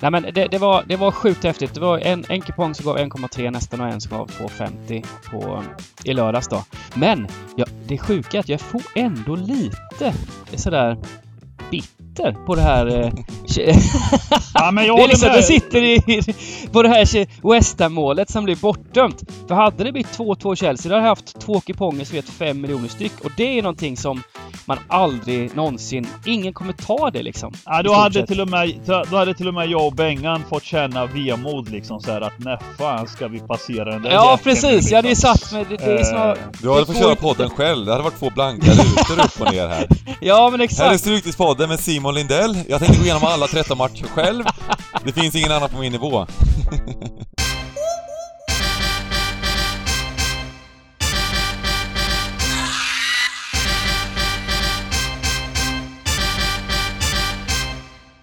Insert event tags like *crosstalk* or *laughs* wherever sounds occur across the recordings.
Nej men det, det, var, det var sjukt häftigt. Det var en, en kupong som gav 1,3 nästan och en som gav 2,50 på, i lördags då. Men ja, det sjuka är att jag får ändå lite sådär bitter på det här... Eh, ja, men jag *laughs* det är liksom, det sitter i, *laughs* på det här West Ham-målet som blir bortdömt. För hade det blivit 2-2 Chelsea, då hade jag haft två kuponger som gett 5 miljoner styck. Och det är någonting som man aldrig någonsin... Ingen kommer ta det liksom. Ja, då hade, till och med, då hade till och med jag och Bengan fått känna vemod liksom så här att när fan ska vi passera den där Ja precis, liksom. jag hade ju satt mig... Det, det är så, uh, du hade fått köra podden själv. Det hade varit två blanka rutor upp och ner här. *laughs* ja men exakt. Här är Stryktipspodden med Simon Lindell. Jag tänkte gå igenom alla 13 matcher själv. Det finns ingen annan på min nivå.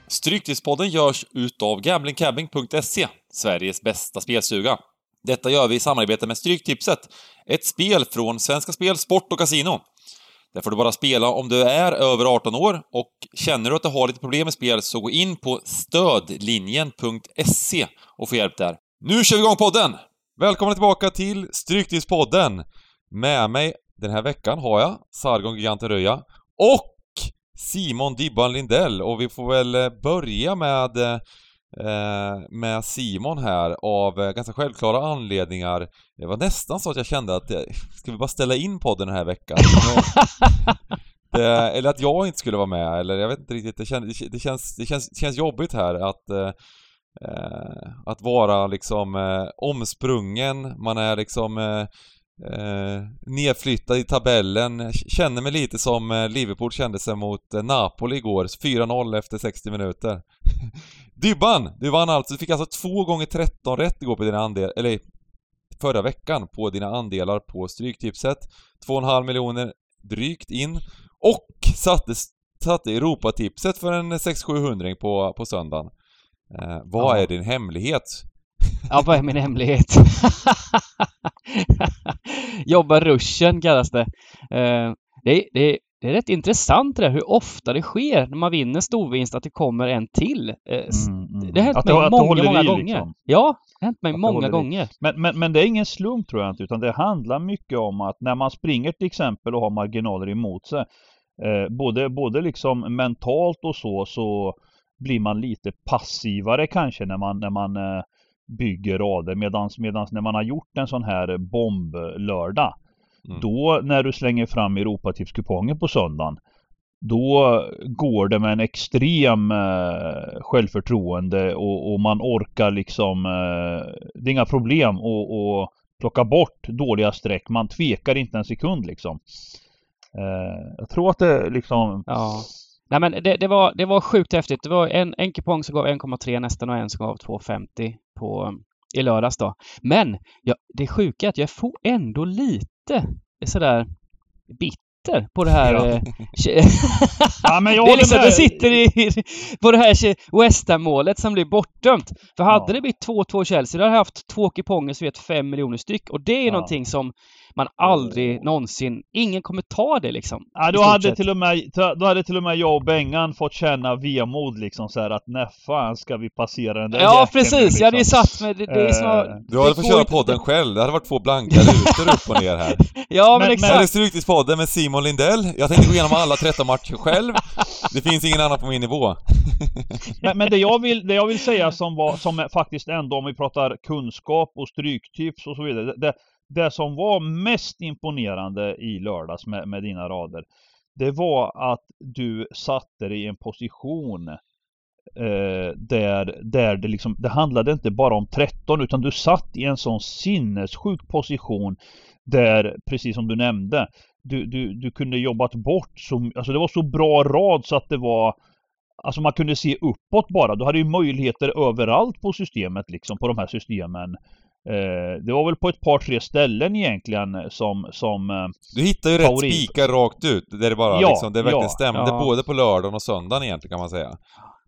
Stryktipspodden görs utav gamblingcabbing.se, Sveriges bästa spelstuga. Detta gör vi i samarbete med Stryktipset, ett spel från Svenska Spel, Sport och Casino. Där får du bara spela om du är över 18 år och känner du att du har lite problem med spel så gå in på stödlinjen.se och få hjälp där. Nu kör vi igång podden! Välkomna tillbaka till Stryktipspodden! Med mig den här veckan har jag Sargon Giganten Röja och Simon Dibban Lindell och vi får väl eh, börja med eh, med Simon här av eh, ganska självklara anledningar. Det var nästan så att jag kände att ska vi bara ställa in podden den här veckan? *laughs* det, eller att jag inte skulle vara med eller jag vet inte riktigt. Det, känns, det, känns, det känns, känns jobbigt här att eh, att vara liksom eh, omsprungen, man är liksom eh, eh, nedflyttad i tabellen. Känner mig lite som eh, Liverpool kände sig mot eh, Napoli igår. 4-0 efter 60 minuter. *laughs* Dybban! Du vann alltså, du fick alltså två gånger 13 rätt igår på dina andelar, eller förra veckan på dina andelar på Stryktipset. 2,5 miljoner drygt in och satte, satte Europatipset för en 6-700 på, på söndagen. Eh, vad ja. är din hemlighet? Ja, vad är min hemlighet? *laughs* Jobba ruschen kallas det. Uh, det, det, det är rätt intressant det där hur ofta det sker när man vinner storvinst att det kommer en till. Uh, mm, mm. Det har hänt mig många, många gånger. Liksom. Ja, det har hänt mig att många gånger. Men, men, men det är ingen slump tror jag inte, utan det handlar mycket om att när man springer till exempel och har marginaler emot sig, eh, både, både liksom mentalt och så, så blir man lite passivare kanske när man, när man eh, bygger rader medans, medans när man har gjort en sån här bomblördag mm. Då när du slänger fram Europatipskupongen på söndagen Då går det med en extrem eh, självförtroende och, och, man orkar liksom eh, Det är inga problem att plocka bort dåliga streck. Man tvekar inte en sekund liksom. Eh, jag tror att det liksom ja. Nej men det, det, var, det var sjukt häftigt. Det var en, en kupong som gav 1,3 nästan och en som gav 2,50 på i lördags då. Men ja, det sjuka är att jag får ändå lite sådär bitter på det här... Ja. Eh, *laughs* ja, men jag det är liksom, det sitter i, *laughs* på det här West Ham-målet som blir bortdömt. För hade ja. det blivit 2-2 Chelsea, då hade jag haft två kuponger som gett 5 miljoner styck. Och det är ja. någonting som man aldrig någonsin, ingen kommer ta det liksom. Ja, då hade, till och med, då hade till och med jag och Bengan fått känna vemod liksom så här att när fan ska vi passera den där Ja precis, liksom. jag hade ju liksom? satt med det, det är så, uh, Du hade fått köra podden själv, det hade varit två blanka rutor upp och ner här. *laughs* ja men, men exakt. Här är podden med Simon Lindell. Jag tänkte gå igenom alla 13 matcher själv. Det finns ingen annan på min nivå. *laughs* men, men det, jag vill, det jag vill säga som var, som faktiskt ändå om vi pratar kunskap och stryktips och så vidare. Det, det som var mest imponerande i lördags med, med dina rader, det var att du satte dig i en position eh, där, där det liksom, det handlade inte bara om 13 utan du satt i en sån sinnessjuk position där, precis som du nämnde, du, du, du kunde jobbat bort så, alltså det var så bra rad så att det var Alltså man kunde se uppåt bara. Du hade ju möjligheter överallt på systemet liksom, på de här systemen. Eh, det var väl på ett par tre ställen egentligen som, som eh, Du hittade ju favorit. rätt spikar rakt ut, där det bara ja, liksom, det verkligen ja, stämde ja. både på lördagen och söndagen egentligen kan man säga.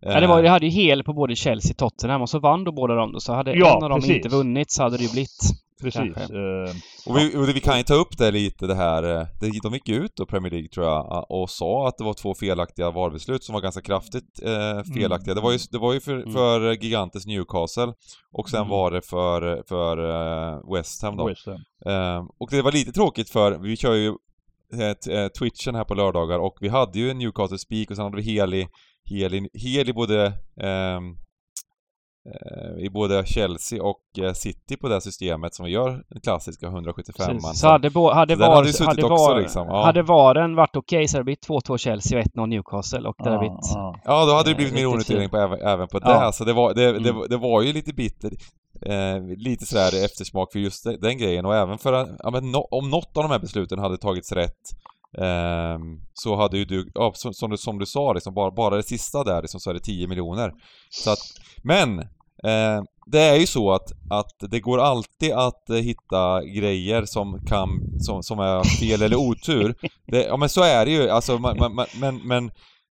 Ja, det, var, det hade ju hel på både Chelsea och Tottenham och så vann då båda dem då. Så hade ja, en av dem precis. inte vunnit så hade det ju blivit Precis. Eh, Och vi, och vi kan ju ta upp det lite det här, eh, de gick ut då Premier League tror jag och sa att det var två felaktiga VAR-beslut som var ganska kraftigt eh, felaktiga. Det var ju, det var ju för, Mm. för gigantes Newcastle och sen Mm. var det för, för eh, West Ham då. West Ham. Eh, och det var lite tråkigt för vi kör ju eh, eh, Twitchen här på lördagar och vi hade ju en Newcastle Speak och sen hade vi hel i, hel i, hel i både ehm, eh, i både Chelsea och eh, City på det systemet som vi gör den klassiska 175 man. Så hade, bo, hade, Så var, hade ju suttit hade, var, liksom. Ja. hade varen varit okej så hade det blivit 2-2 Chelsea och 1-0 Newcastle och det hade Ja, blivit... ja. Ja, då hade det Eh, blivit fint. på, även, även på Ja. det. Så det var, det, det, Mm. det var ju lite bitter, eh, lite sådär eftersmak för just den, grejen och även för att, ja, men no, om något av de här besluten hade tagits rätt ehm, så hade ju du, ja, som, som, du, som du sa liksom, bara, bara det sista där liksom, så är det 10 miljoner. Så att, men eh, det är ju så att, att det går alltid att eh, hitta grejer som kan, som, som är fel eller otur. Det, ja men så är det ju, alltså man, man, man, men, men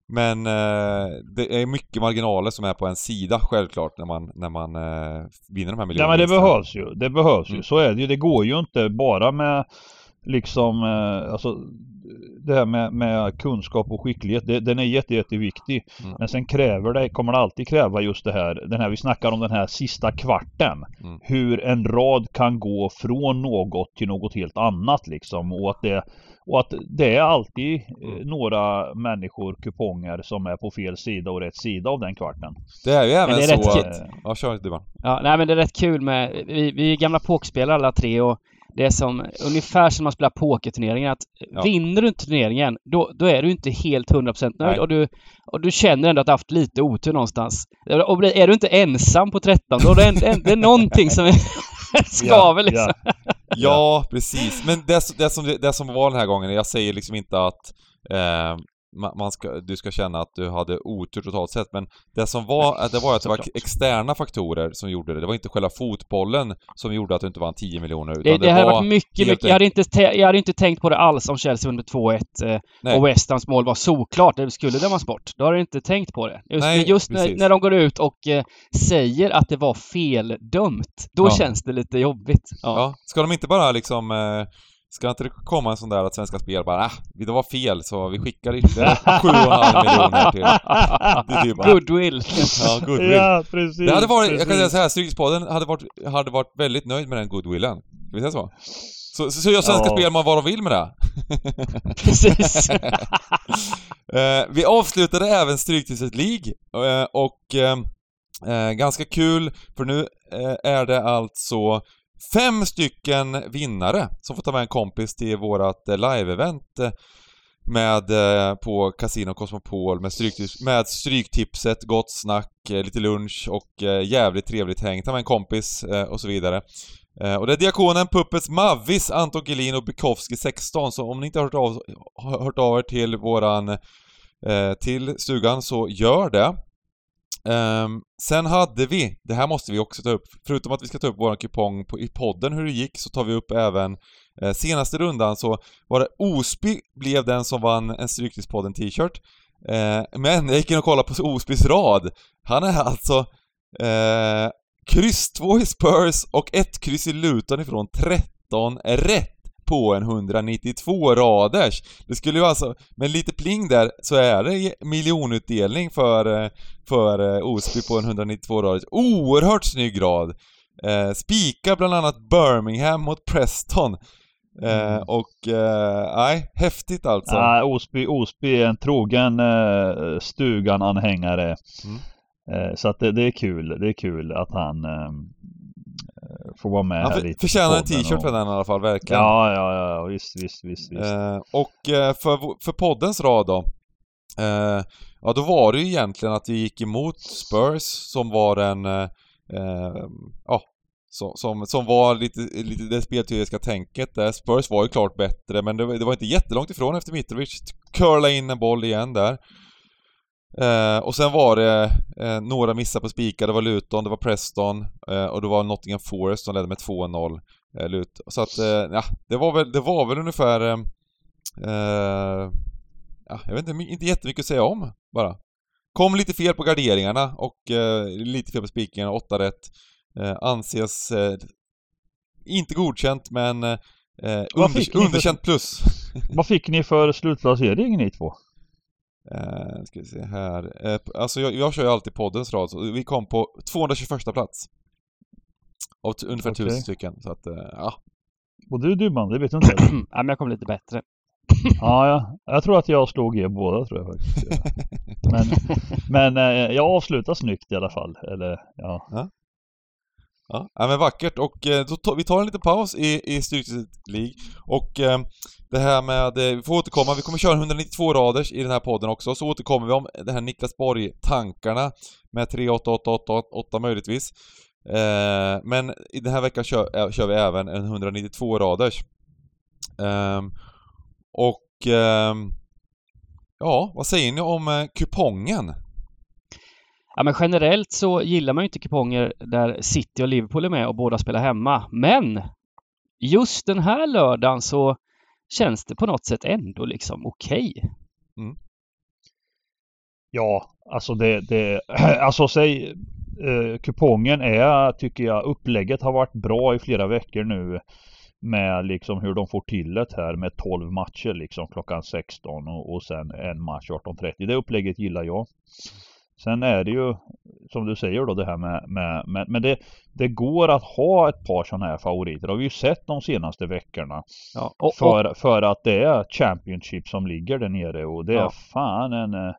men eh, det är mycket marginaler som är på en sida självklart när man, när man eh, vinner de här Ja miljonerna. men det behövs ju. Det behövs ju. Mm. Så är det ju. Det går ju inte bara med liksom eh, alltså det här med, med kunskap och skicklighet. Det, den är jätte, jätteviktig. Mm. Men sen kräver det, kommer det alltid kräva just det här. Den här vi snackar om den här sista kvarten. Mm. Hur en rad kan gå från något till något helt annat liksom. Och att det, och att det är alltid eh, Mm. några människor, kuponger som är på fel sida och rätt sida av den kvarten. Det är ju även det är så rätt att... kul. Ja, kör du bara. Ja, nej men det är rätt kul med... Vi, vi är gamla pokerspelare alla tre och det är som ungefär som man spelar pokerturneringar att Ja. vinner du inte turneringen då, då är du inte helt 100% nöjd Nej. och du, och du känner ändå att du haft lite otur någonstans. Och är du inte ensam på 13 då är det, en, en, det är någonting som är *laughs* skaver liksom. Ja, *laughs* Ja, precis. Men det, det, som, det som var den här gången, jag säger liksom inte att eh, man ska, du ska känna att du hade otur totalt sett, men det som var, det var att det var externa faktorer som gjorde det. Det var inte själva fotbollen som gjorde att du inte vann 10 miljoner, utan Det, det, det hade var... varit mycket, mycket. Jag hade, inte te- jag hade inte tänkt på det alls om Chelsea vunnit 2-1 eh, och West Hams mål var såklart. Det skulle dömas bort. Då hade jag inte tänkt på det. Just, Nej, just när, när de går ut och eh, säger att det var feldömt, då Ja. känns det lite jobbigt. Ja. Ja, ska de inte bara liksom... Eh, ska inte det komma en sån där att Svenska Spel bara ah, det var fel så vi skickar ytterligare *laughs* 7,5 miljoner till... Det typ bara, Goodwill. ja, goodwill. ja precis. Det hade varit, jag kan säga precis. så här, Stryktipspodden hade varit, hade varit väldigt nöjd med den goodwillen. Ska vi säga så? Så, så, så gör Svenska Ja. Spel man vad de vill med det. *laughs* Precis. *laughs* Eh, vi avslutade även Stryktipset League eh, och eh, ganska kul för nu är det alltså fem stycken vinnare som får ta med en kompis till vårat eh, live-event eh, med eh, på Casino Cosmopol med, stryktips, med Stryktipset, gott snack, lite lunch och jävligt trevligt häng. Ta med en kompis och så vidare. Och det är Diakonen, Puppets, Mavis, Anton Gelin och Bykowski 16, så om ni inte har hört av, hört av er till våran till stugan så gör det. Um, sen hade vi, det här måste vi också ta upp, förutom att vi ska ta upp vår kupong på, i podden hur det gick så tar vi upp även eh, senaste rundan så var det Osby blev den som vann en Stryktipspodden t-shirt. Eh, men jag gick in och kollade på Osbys rad. Han är alltså eh, kryss 2 i Spurs och ett kryss i Luton ifrån 13 rätt på en 192 raders. Det skulle ju alltså, med lite pling där, så är det miljonutdelning för, eh, för eh, Osby på en 192 raders. Oerhört snygg rad! Eh, spika bland annat Birmingham mot Preston. Eh, Mm. och, eh, nej, häftigt alltså. Ja, Osby, Osby är en trogen eh, Stugan-anhängare. Mm. Eh, så att det, det är kul. Det är kul att han eh, får vara med Han här lite. förtjänar en t-shirt för den i alla fall, verkligen. Ja, ja, ja, visst, visst, visst. visst. Eh, och eh, för, för poddens rad då. Eh, ja, då var det ju egentligen att vi gick emot Spurs som var en... Eh, eh, ja, som, som, som var lite, lite det spelteoretiska tänket där. Spurs var ju klart bättre, men det, var- det var inte jättelångt ifrån efter Mitrovic. Curla in en boll igen där. Eh, och sen var det eh, några missar på spikar. Det var Luton, det var Preston eh, och det var Nottingham Forest som ledde med 2-0. Eh, Lut. Så att, eh, ja, det var väl, det var väl ungefär... Eh, ja, jag vet inte, inte jättemycket att säga om bara. Kom lite fel på garderingarna och lite fel på spikarna, 8 rätt. Anses inte godkänt men under, för- underkänt plus. Vad fick ni för slutplacering ni två? Eh, ska vi se här. Eh, alltså jag, jag kör ju alltid poddens rad, så vi kom på 221 plats. Av ungefär Okej. tusen stycken, så att eh, ja. Och du Dybban, det vet du inte? *clears throat* ja, men jag kom lite bättre. *laughs* ja, ja, jag tror att jag slog er båda tror jag faktiskt. *laughs* Men, men eh, jag avslutar snyggt i alla fall. Eller ja. Ja, ja men vackert och eh, då tar, vi tar en liten paus i, i Styrketid League och eh, det här med, eh, vi får återkomma, vi kommer köra 192 raders i den här podden också, så återkommer vi om det här Niklas Borg-tankarna med 38888 möjligtvis. Eh, men i den här veckan kör, eh, kör vi även en 192 raders. Eh, och ehm, ja, vad säger ni om kupongen? Ja, men generellt så gillar man ju inte kuponger där City och Liverpool är med och båda spelar hemma. Men just den här lördagen så känns det på något sätt ändå liksom okej. Mm. Ja, alltså det, det *clears throat* alltså säg eh, kupongen är, tycker jag, upplägget har varit bra i flera veckor nu. Med liksom hur de får till det här med 12 matcher liksom klockan 16 och, och sen en match 18.30. Det upplägget gillar jag. Sen är det ju som du säger då det här med, med, med men det, det går att ha ett par sådana här favoriter. Det har vi ju sett de senaste veckorna. Ja, och, och, För, för att det är Championship som ligger där nere och det är Ja. fan en... eh,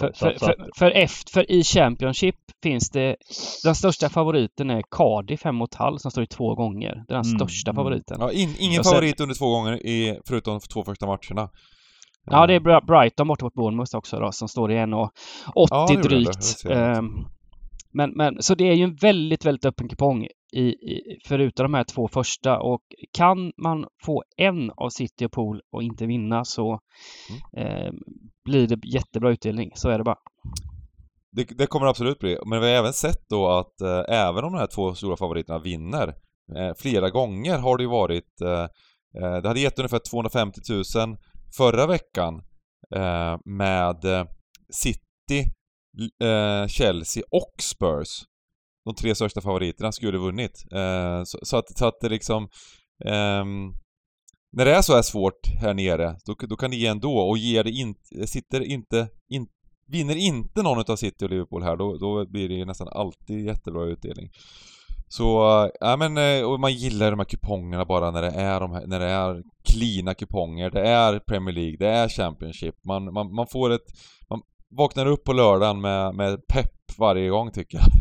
för, så för, för, för, efter, för i Championship finns det den största favoriten är Cardiff hemma mot Hull som står i två gånger. Det är den Mm, största mm. favoriten. Ja, in, ingen favorit under två gånger, i, förutom de två första matcherna. Ja, det är Brighton borta mot Bournemouth också då, som står i 1,80 Ja, drygt. Ehm, men, men, så det är ju en väldigt, väldigt öppen kupong i, i, förutom de här två första och kan man få en av City och Pool och inte vinna så ehm, blir det jättebra utdelning. Så är det bara. Det, det kommer absolut bli, men vi har även sett då att eh, även om de här två stora favoriterna vinner, eh, flera gånger har det ju varit, eh, eh, det hade gett ungefär 250 000 förra veckan eh, med eh, City, eh, Chelsea och Spurs. De tre största favoriterna skulle vunnit. Eh, så, så, att, så att det liksom ehm, när det är så här svårt här nere, då, då kan det ge ändå och ger det inte, sitter inte, in, vinner inte någon av City och Liverpool här, då, då blir det ju nästan alltid jättebra utdelning. Så, ja men, eh, och man gillar de här kupongerna bara när det är de här, när det är cleana kuponger. Det är Premier League, det är Championship. Man, man, man får ett, man vaknar upp på lördagen med, med pepp varje gång tycker jag. *laughs*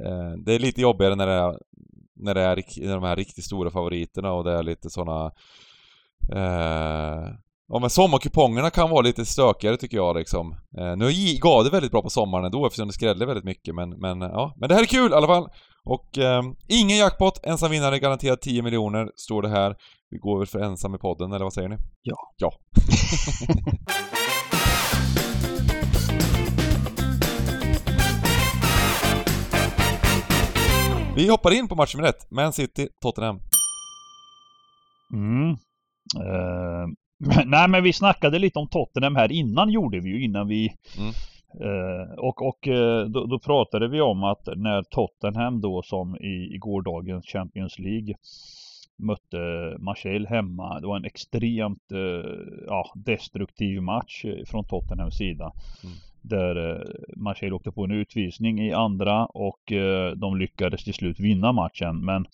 Eh, det är lite jobbigare när det är, när det är när de här riktigt stora favoriterna och det är lite såna eh, Ja men sommarkupongerna kan vara lite stökigare tycker jag liksom. Eh, nu gav det väldigt bra på sommaren ändå eftersom det skrällde väldigt mycket men, men ja. Men det här är kul i alla fall! Och eh, ingen jackpot, ensam vinnare garanterat 10 miljoner står det här. Vi går väl för ensam i podden eller vad säger ni? Ja. Ja. *laughs* Vi hoppar in på match nummer ett. Man City, Tottenham. Mm. Eh, nej men vi snackade lite om Tottenham här innan gjorde vi ju innan vi Mm. eh, och, och eh, då, då pratade vi om att när Tottenham då som i, i gårdagens Champions League mötte Marseille hemma. Det var en extremt eh, ja, destruktiv match eh, från Tottenhams sida. Mm. Där eh, Marseille åkte på en utvisning i andra och eh, de lyckades till slut vinna matchen. Men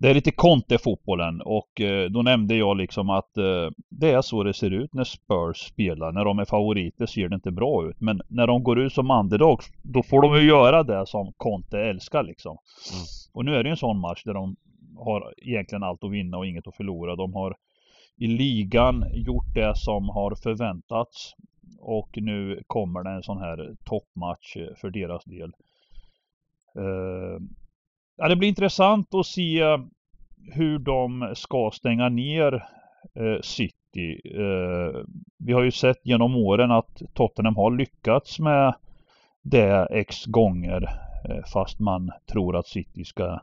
det är lite Conte-fotbollen och eh, då nämnde jag liksom att eh, det är så det ser ut när Spurs spelar. När de är favoriter ser det inte bra ut. Men när de går ut som underdogs då får de ju göra det som Conte älskar liksom. Mm. Och nu är det en sån match där de har egentligen allt att vinna och inget att förlora. De har i ligan gjort det som har förväntats. Och nu kommer det en sån här toppmatch eh, för deras del. Ja, det blir intressant att se hur de ska stänga ner eh, City. Eh, vi har ju sett genom åren att Tottenham har lyckats med det x gånger eh, fast man tror att City ska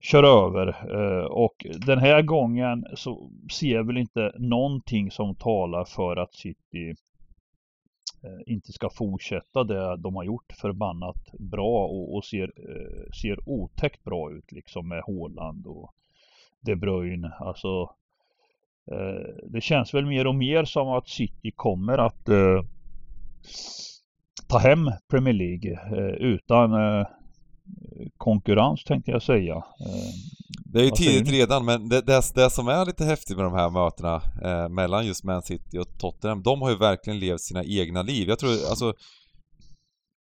köra över. Eh, och den här gången så ser jag väl inte någonting som talar för att City Eh, inte ska fortsätta det de har gjort förbannat bra och, och ser, eh, ser otäckt bra ut liksom med Håland och De Bruyne. Alltså eh, det känns väl mer och mer som att City kommer att eh, ta hem Premier League eh, utan eh, konkurrens tänkte jag säga. Eh, Det är ju tidigt redan, men det, det, det som är lite häftigt med de här mötena eh, mellan just Man City och Tottenham, de har ju verkligen levt sina egna liv. Jag tror, alltså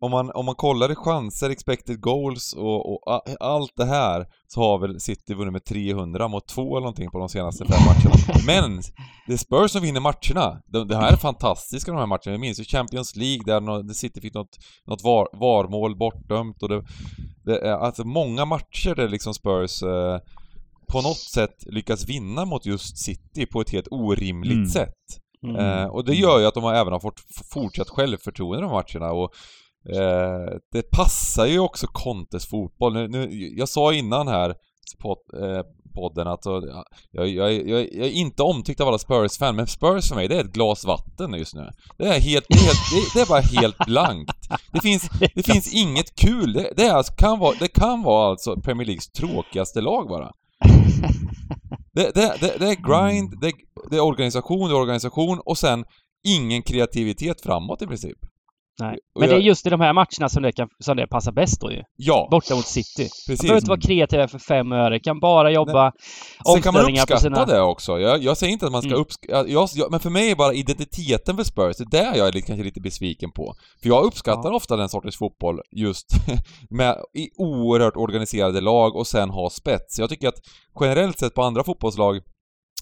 om man, om man kollar i chanser, expected goals och, och allt det här så har väl City vunnit med 300 mot 2 eller någonting på de senaste fem matcherna. Men det är Spurs som vinner matcherna. De, det här är fantastiska de här matcherna. Jag minns ju Champions League där City fick något, något var, varmål bortdömt och det, det alltså många matcher där liksom Spurs eh, på något sätt lyckas vinna mot just City på ett helt orimligt Mm. sätt. Mm. Eh, och det gör ju att de har även har fått fortsatt självförtroende i de matcherna och eh, det passar ju också Contes fotboll. Nu, nu, jag sa innan här på eh, podden att jag, jag, jag, jag är inte omtyckt av alla Spurs-fan, men Spurs för mig det är ett glas vatten just nu. Det är helt, det är, helt, det, det är bara helt *laughs* blankt. Det finns, det finns inget kul. Det, det, är, alltså- kan vara, det kan vara alltså Premier Leagues tråkigaste lag bara. Det, det, det, det är grind, det, det är organisation, det är organisation och sen ingen kreativitet framåt i princip. Nej. Men det är jag- just i de här matcherna som det, kan, som det passar bäst då ju. Ja, Borta mot City. Man precis. behöver inte vara kreativa för fem öre. Kan bara jobba Sen kan man uppskatta sina... det också. Jag, jag säger inte att man ska Mm. uppskatta... Jag, jag, men för mig är bara identiteten för Spurs, det är där jag är lite, kanske lite besviken på. För jag uppskattar Ja. ofta den sortens fotboll just *laughs* med i oerhört organiserade lag och sen ha spets. Jag tycker att generellt sett på andra fotbollslag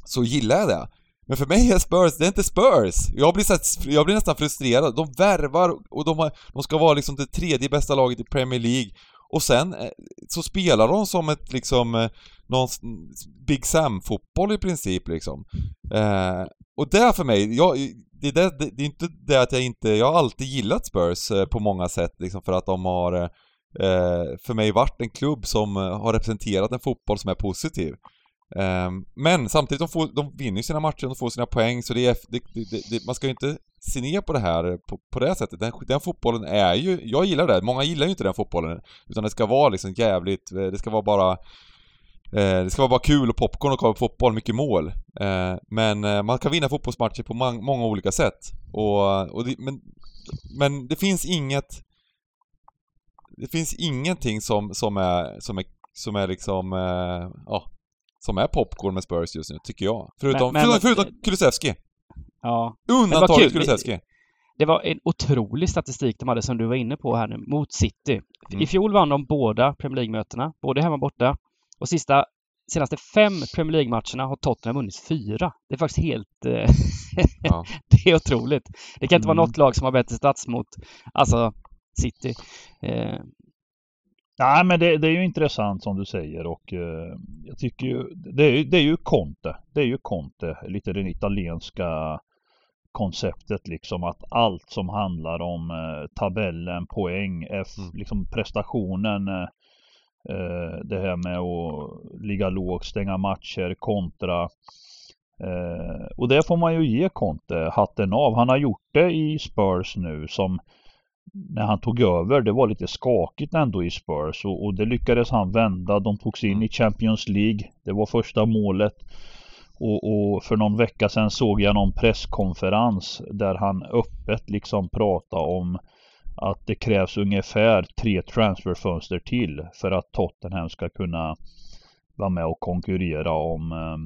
så gillar jag det. Men för mig är Spurs, det är inte Spurs! Jag blir, så här, jag blir nästan frustrerad. De värvar och de, har, de ska vara liksom det tredje bästa laget i Premier League. Och sen eh, så spelar de som ett liksom eh, någon Big Sam-fotboll i princip liksom. Eh, och det för mig, jag, det, det, det, är inte det att jag inte, jag har alltid gillat Spurs eh, på många sätt liksom för att de har eh, eh för mig varit en klubb som har representerat en fotboll som är positiv. Ehm, men samtidigt, de, får, de vinner ju sina matcher, de får sina poäng, så det är, det, det, det, man ska ju inte se ner på det här på, på det sättet. Den, den fotbollen är ju, jag gillar det, många gillar ju inte den fotbollen. Utan det ska vara liksom jävligt, eh, det ska vara bara eh, det ska vara bara kul och popcorn och kolla på fotboll, mycket mål. Ehm, men eh, man kan vinna fotbollsmatcher på många olika sätt. Och, och det, men, men det finns inget Det finns ingenting som, som är, som är, som är liksom, ja, som är popcorn med Spurs just nu, tycker jag. Förutom, Men- men- förutom, förutom Kulusevski. Ja. Undantaget kul. Kulusevski. Det var en otrolig statistik de hade som du var inne på här nu, mot City. Mm. I fjol vann de båda Premier League-mötena, både hemma och borta. Och sista, senaste fem Premier League-matcherna har Tottenham vunnit fyra. Det är faktiskt helt... Eh, Ja. *laughs* det är otroligt. Det kan inte Mm. vara något lag som har bättre stats mot, alltså, City. Eh, Nej men det, det är ju intressant som du säger och eh, jag tycker ju det är, ju- det är ju Conte. Det är ju Conte, lite det italienska konceptet liksom att allt som handlar om eh, tabellen, poäng, F, Mm. liksom prestationen eh, eh, det här med att ligga lågt, stänga matcher, kontra eh, och det får man ju ge Conte hatten av. Han har gjort det i Spurs nu som när han tog över, det var lite skakigt ändå i Spurs och, och det lyckades han vända. De tog sig in i Champions League. Det var första målet. Och, och för någon vecka sedan såg jag någon presskonferens där han öppet liksom pratade om att det krävs ungefär tre transferfönster till för att Tottenham ska kunna vara med och konkurrera om, eh,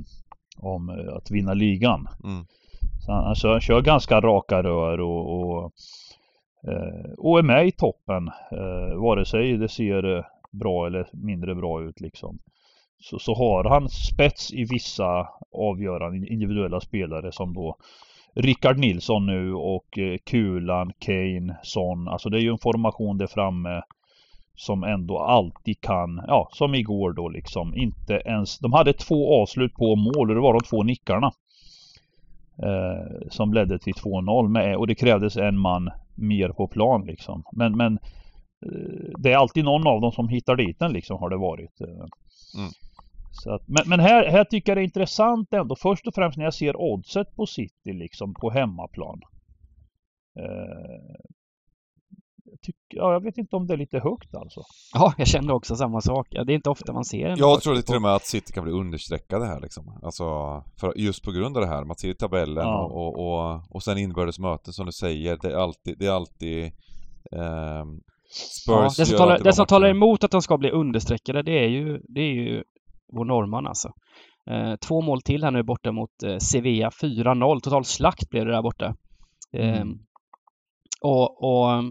om eh, att vinna ligan. Mm. Så han, alltså, han kör ganska raka rör och, och, Eh, och är med i toppen. Eh, vare sig det ser eh, bra eller mindre bra ut liksom. Så, så har han spets i vissa avgörande individuella spelare som då Rickard Nilsson nu och eh, Kulan, Kane, Son. Alltså det är ju en formation där framme som ändå alltid kan, ja som igår då liksom, inte ens, de hade två avslut på mål och det var de två nickarna. Eh, som ledde till 2-0 med, och det krävdes en man mer på plan liksom. Men, men eh, det är alltid någon av dem som hittar dit den liksom har det varit. eh. Mm. Att, men men här, här tycker jag det är intressant ändå först och främst när jag ser oddset på City liksom på hemmaplan. Eh, jag, tycker, ja, jag vet inte om det är lite högt alltså. Ja, jag kände också samma sak. Ja, det är inte ofta man ser en Jag tror det till och med att City kan bli understreckade här liksom. Alltså, för just på grund av det här. Man ser tabellen Ja. och, och, och, och sen inbördes möten som du säger. Det är alltid, det är alltid ehm, Ja, Spurs det som, talar, det som talar emot att de ska bli understreckade det är ju, det är ju vår norrman alltså. Eh, två mål till här nu borta mot eh, Sevilla. 4-0. Total slakt blev det där borta. Eh, Mm. och, och eh,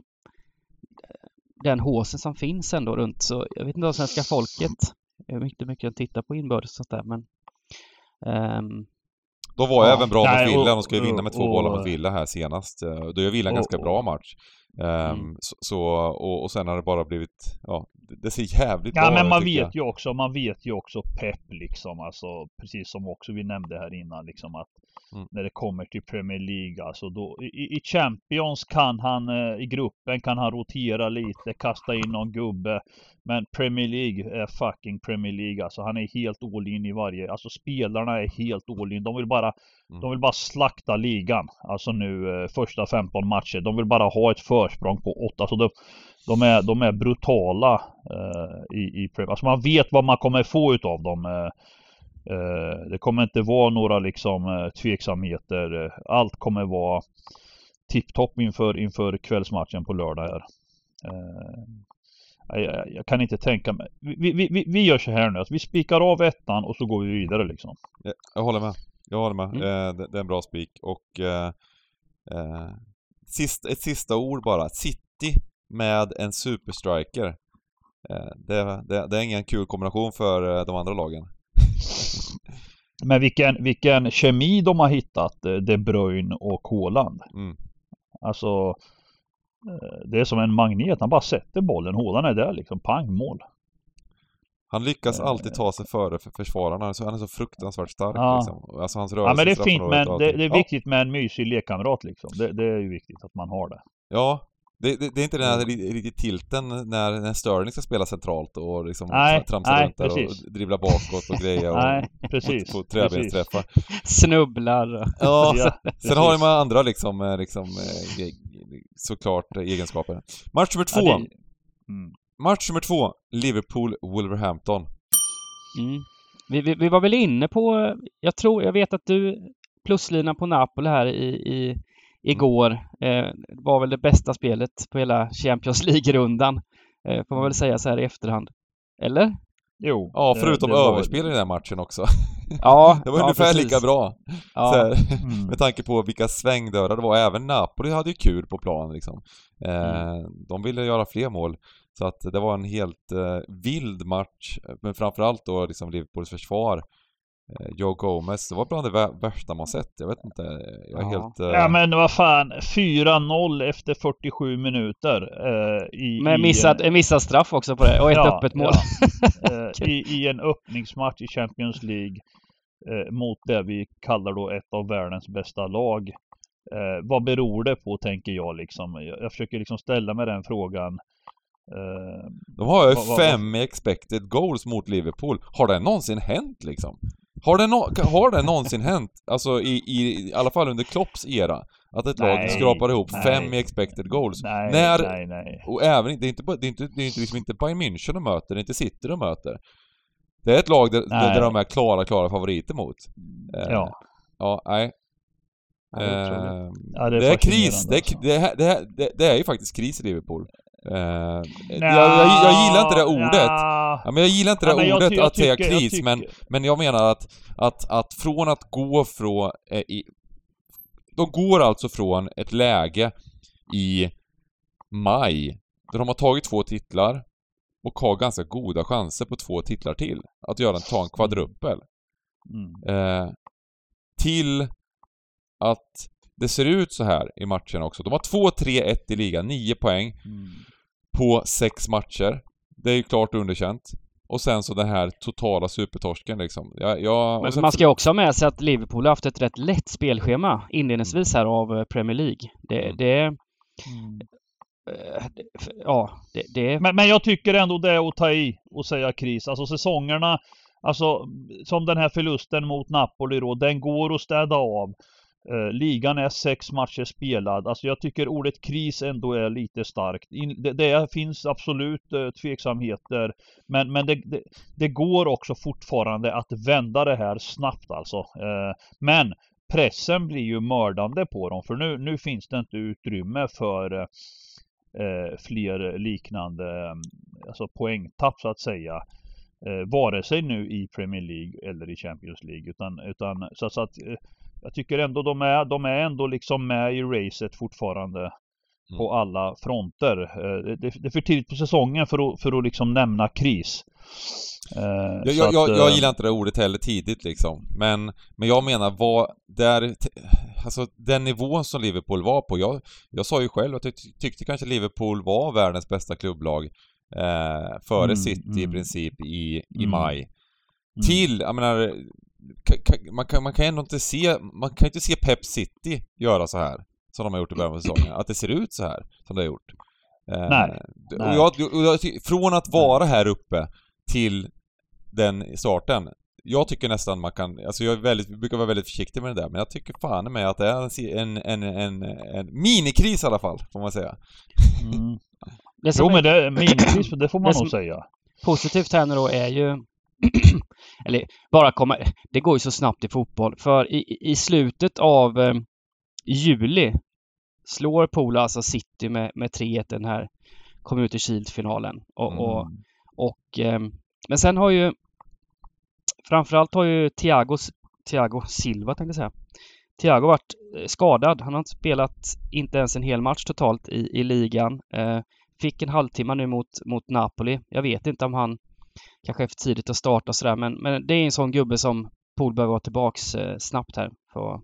den håsen som finns ändå runt så jag vet inte om svenska folket hur mycket, mycket jag tittar på inbördes och sånt där men ehm, De var Ja. även bra Nej, mot Villa. De ska ju vinna med två och- bollar mot Villa här senast. Eh, Då gör Villa en och- ganska bra match. Ehm, Mm. så, så, och, och sen har det bara blivit, ja, det, ser jävligt Ja bra men ut, man tycker vet jag. ju också, man vet ju också pepp liksom. Alltså precis som också vi nämnde här innan liksom att Mm. när det kommer till Premier League alltså då i, i Champions kan han eh, i gruppen kan han rotera lite, kasta in någon gubbe. Men Premier League är fucking Premier League alltså. Han är helt all in i varje, alltså spelarna är helt all in. De vill bara, Mm. de vill bara slakta ligan. Alltså nu eh, första 15 matcher. De vill bara ha ett försprång på 8. Så de, de är, de är brutala eh, i, i Premier. Alltså man vet vad man kommer få utav dem. Eh, eh, det kommer inte vara några liksom eh, tveksamheter. Eh, Allt kommer vara tipptopp inför, inför kvällsmatchen på lördag här. Jag, jag, kan inte tänka mig. Vi, vi, vi, vi gör så här nu att vi spikar av ettan och så går vi vidare liksom. Jag, jag håller med. Jag håller med. Mm. Eh, det, det är en bra spik. Och eh, eh, sist, ett sista ord bara. City med en superstriker. Eh, det, det, det är ingen kul kombination för eh, de andra lagen. *laughs* Men vilken, vilken kemi de har hittat, eh, De Bruyne och Haaland. Mm. Alltså Det är som en magnet, han bara sätter bollen, Haaland är där liksom, pang, mål. Han lyckas Eh. alltid ta sig före för försvararna. Han är så, han är så fruktansvärt stark Ja. liksom. Alltså hans Ja men det är fint men och det, det är Ja. viktigt med en mysig lekkamrat liksom. Det, det är ju viktigt att man har det. Ja, det, det, det är inte den här Mm. ri- riktigt tilten när, när Sterling ska spela centralt och liksom Nej, tramsa nej, runt där precis. och dribbla bakåt och greja och *laughs* Nej, precis. få precis. träbensträffar. snubblar. och- Ja, *laughs* Ja, sen, sen har de andra liksom, eh, liksom eh, såklart eh, egenskaper. Match nummer två. Ja, det- mm. Match nummer två. Liverpool-Wolverhampton. Mm. Vi, vi, vi var väl inne på, jag tror, jag vet att du pluslinan på Napoli här i, i igår eh, var väl det bästa spelet på hela Champions League-rundan. Eh, får man väl säga så här i efterhand. Eller? Jo. Ja, förutom det överspel i den här matchen också. *laughs* Ja, Det var ja, ungefär precis. lika bra. Ja, här, Mm. *laughs* med tanke på vilka svängdörrar det var. Även Napoli hade ju kul på plan liksom. Eh, De ville göra fler mål. Så att det var en helt eh, vild match. Men framförallt då liksom Liverpools försvar. Eh, Joe Gomez, det var bland det vä- värsta man sett. Jag vet inte. Jag är Ja. helt... Eh, Ja men vad fan, 4-0 efter 47 minuter. Eh, i, med i missad, en, en missad straff också på det och ett Ja, öppet mål. ja. *laughs* eh, i, I en öppningsmatch i Champions League. Mot det vi kallar då ett av världens bästa lag. Vad beror det på tänker jag liksom. Jag, jag försöker liksom ställa mig den frågan. De har ju fem expected goals mot Liverpool. Har det någonsin hänt liksom? Har det, no har det någonsin hänt? Alltså i, i, i alla fall under Klopps era. Att ett lag Nej, skrapar ihop nej. fem i expected goals. nej, När- nej, nej. Och även, det är inte, det är inte, det är inte, liksom inte Bayern München de möter, det är inte City de möter. Det är ett lag där, Nej. där de är klara, klara favoriter mot. Eh, Ja. Ja, nej. Ja, det är. Eh, Ja, det, är kris. Det är, alltså. det, är, det, är, det, det är ju faktiskt kris i Liverpool. Eh, jag, jag, jag gillar inte det ordet. Ja, Ja, men jag gillar inte det Ja, jag ordet ty- jag att säga jag kris, tycker- men, men jag menar att, att, att från att gå från... Eh, i, de går alltså från ett läge i maj, där de har tagit två titlar och har ganska goda chanser på två titlar till. Att göra en, ta en kvadruppel. Mm. Eh, till att det ser ut så här i matchen också. De har 2-3-1 i ligan, 9 poäng Mm. på sex matcher. Det är ju klart underkänt. Och sen så den här totala supertorsken liksom. Jag, jag, Men sen, man ska ju också ha med sig att Liverpool har haft ett rätt lätt spelschema inledningsvis här av eh, Premier League. Det, Mm. det, Mm. eh, det ja, det, det Men, men jag tycker ändå det är att ta i och säga kris. Alltså säsongerna, alltså som den här förlusten mot Napoli då, den går att städa av. Eh, ligan är sex matcher spelad. Alltså jag tycker ordet kris ändå är lite starkt. In, det, det, finns absolut eh, tveksamheter. Men, men det, det, det, går också fortfarande att vända det här snabbt alltså. Eh, men pressen blir ju mördande på dem. För nu, nu finns det inte utrymme för eh, eh fler liknande eh, alltså poängtapp så att säga. Eh, vare sig nu i Premier League eller i Champions League. Utan, utan så, så att eh, jag tycker ändå de är, de är ändå liksom med i racet fortfarande mm. på alla fronter. Eh, det, det, är för tidigt på säsongen för att, för att liksom nämna kris. Eh, jag, jag, jag, eh, gillar inte det ordet heller tidigt liksom. Men, men jag menar vad, där, alltså den nivån som Liverpool var på. Jag, jag sa ju själv att jag tyckte kanske Liverpool var världens bästa klubblag eh, före mm, City mm. i princip i, i mm. maj. Mm. Till, jag menar, man kan, man kan ändå inte se, man kan inte se Pep City göra så här. Som de har gjort i början av säsongen. Att det ser ut så här som det har gjort. Eh, nej. Och jag, och jag, från att vara här uppe till den starten. Jag tycker nästan man kan, alltså jag är väldigt, brukar vara väldigt försiktig med det där, men jag tycker fan med att det är en, en, en, en minikris i alla fall, får man säga. Mm. Det jo men det är minikris, det får man nog säga. Positivt här nu då är ju *clears throat* eller bara komma, det går ju så snabbt i fotboll. För i, i slutet av eh, juli slår Pola alltså City med, med 3-1 den här Community Shield-finalen. Och, mm. och, och eh, men sen har ju framförallt har ju Thiago, Thiago Silva tänkte jag säga. Thiago varit eh, skadad. Han har inte spelat inte ens en hel match totalt i, i ligan. Eh, fick en halvtimme nu mot, mot Napoli. Jag vet inte om han kanske är för tidigt att starta och sådär. Men, men det är en sån gubbe som Pool behöver vara tillbaks eh, snabbt här. För,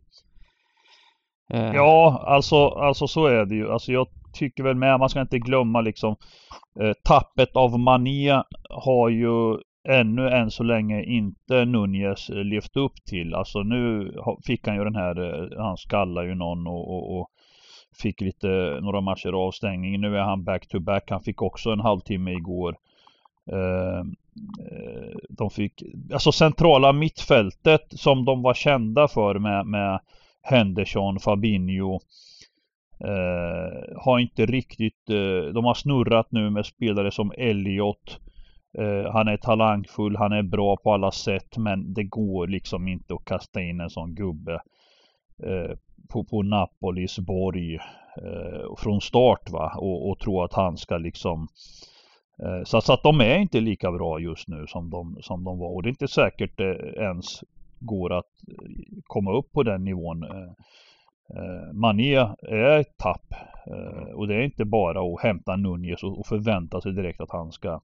eh. Ja, alltså, alltså så är det ju. Alltså jag tycker väl med, man ska inte glömma liksom eh, tappet av Mané har ju ännu än så länge inte Nunez eh, levt upp till. Alltså nu fick han ju den här, eh, han skallar ju någon och, och, och fick lite, några matcher avstängning. Nu är han back to back. Han fick också en halvtimme igår. Eh, eh, de fick, alltså centrala mittfältet som de var kända för med, med Henderson, Fabinho eh, har inte riktigt, eh, de har snurrat nu med spelare som Elliot. Eh, han är talangfull, han är bra på alla sätt men det går liksom inte att kasta in en sån gubbe eh, på, på Napolis borg eh, från start va och, och tro att han ska liksom Eh, Eh, så, så, att de är inte lika bra just nu som de, som de var och det är inte säkert det ens går att eh, komma upp på den nivån. Eh, Mané är ett tapp och det är inte bara att hämta Nunez och förvänta sig direkt att han ska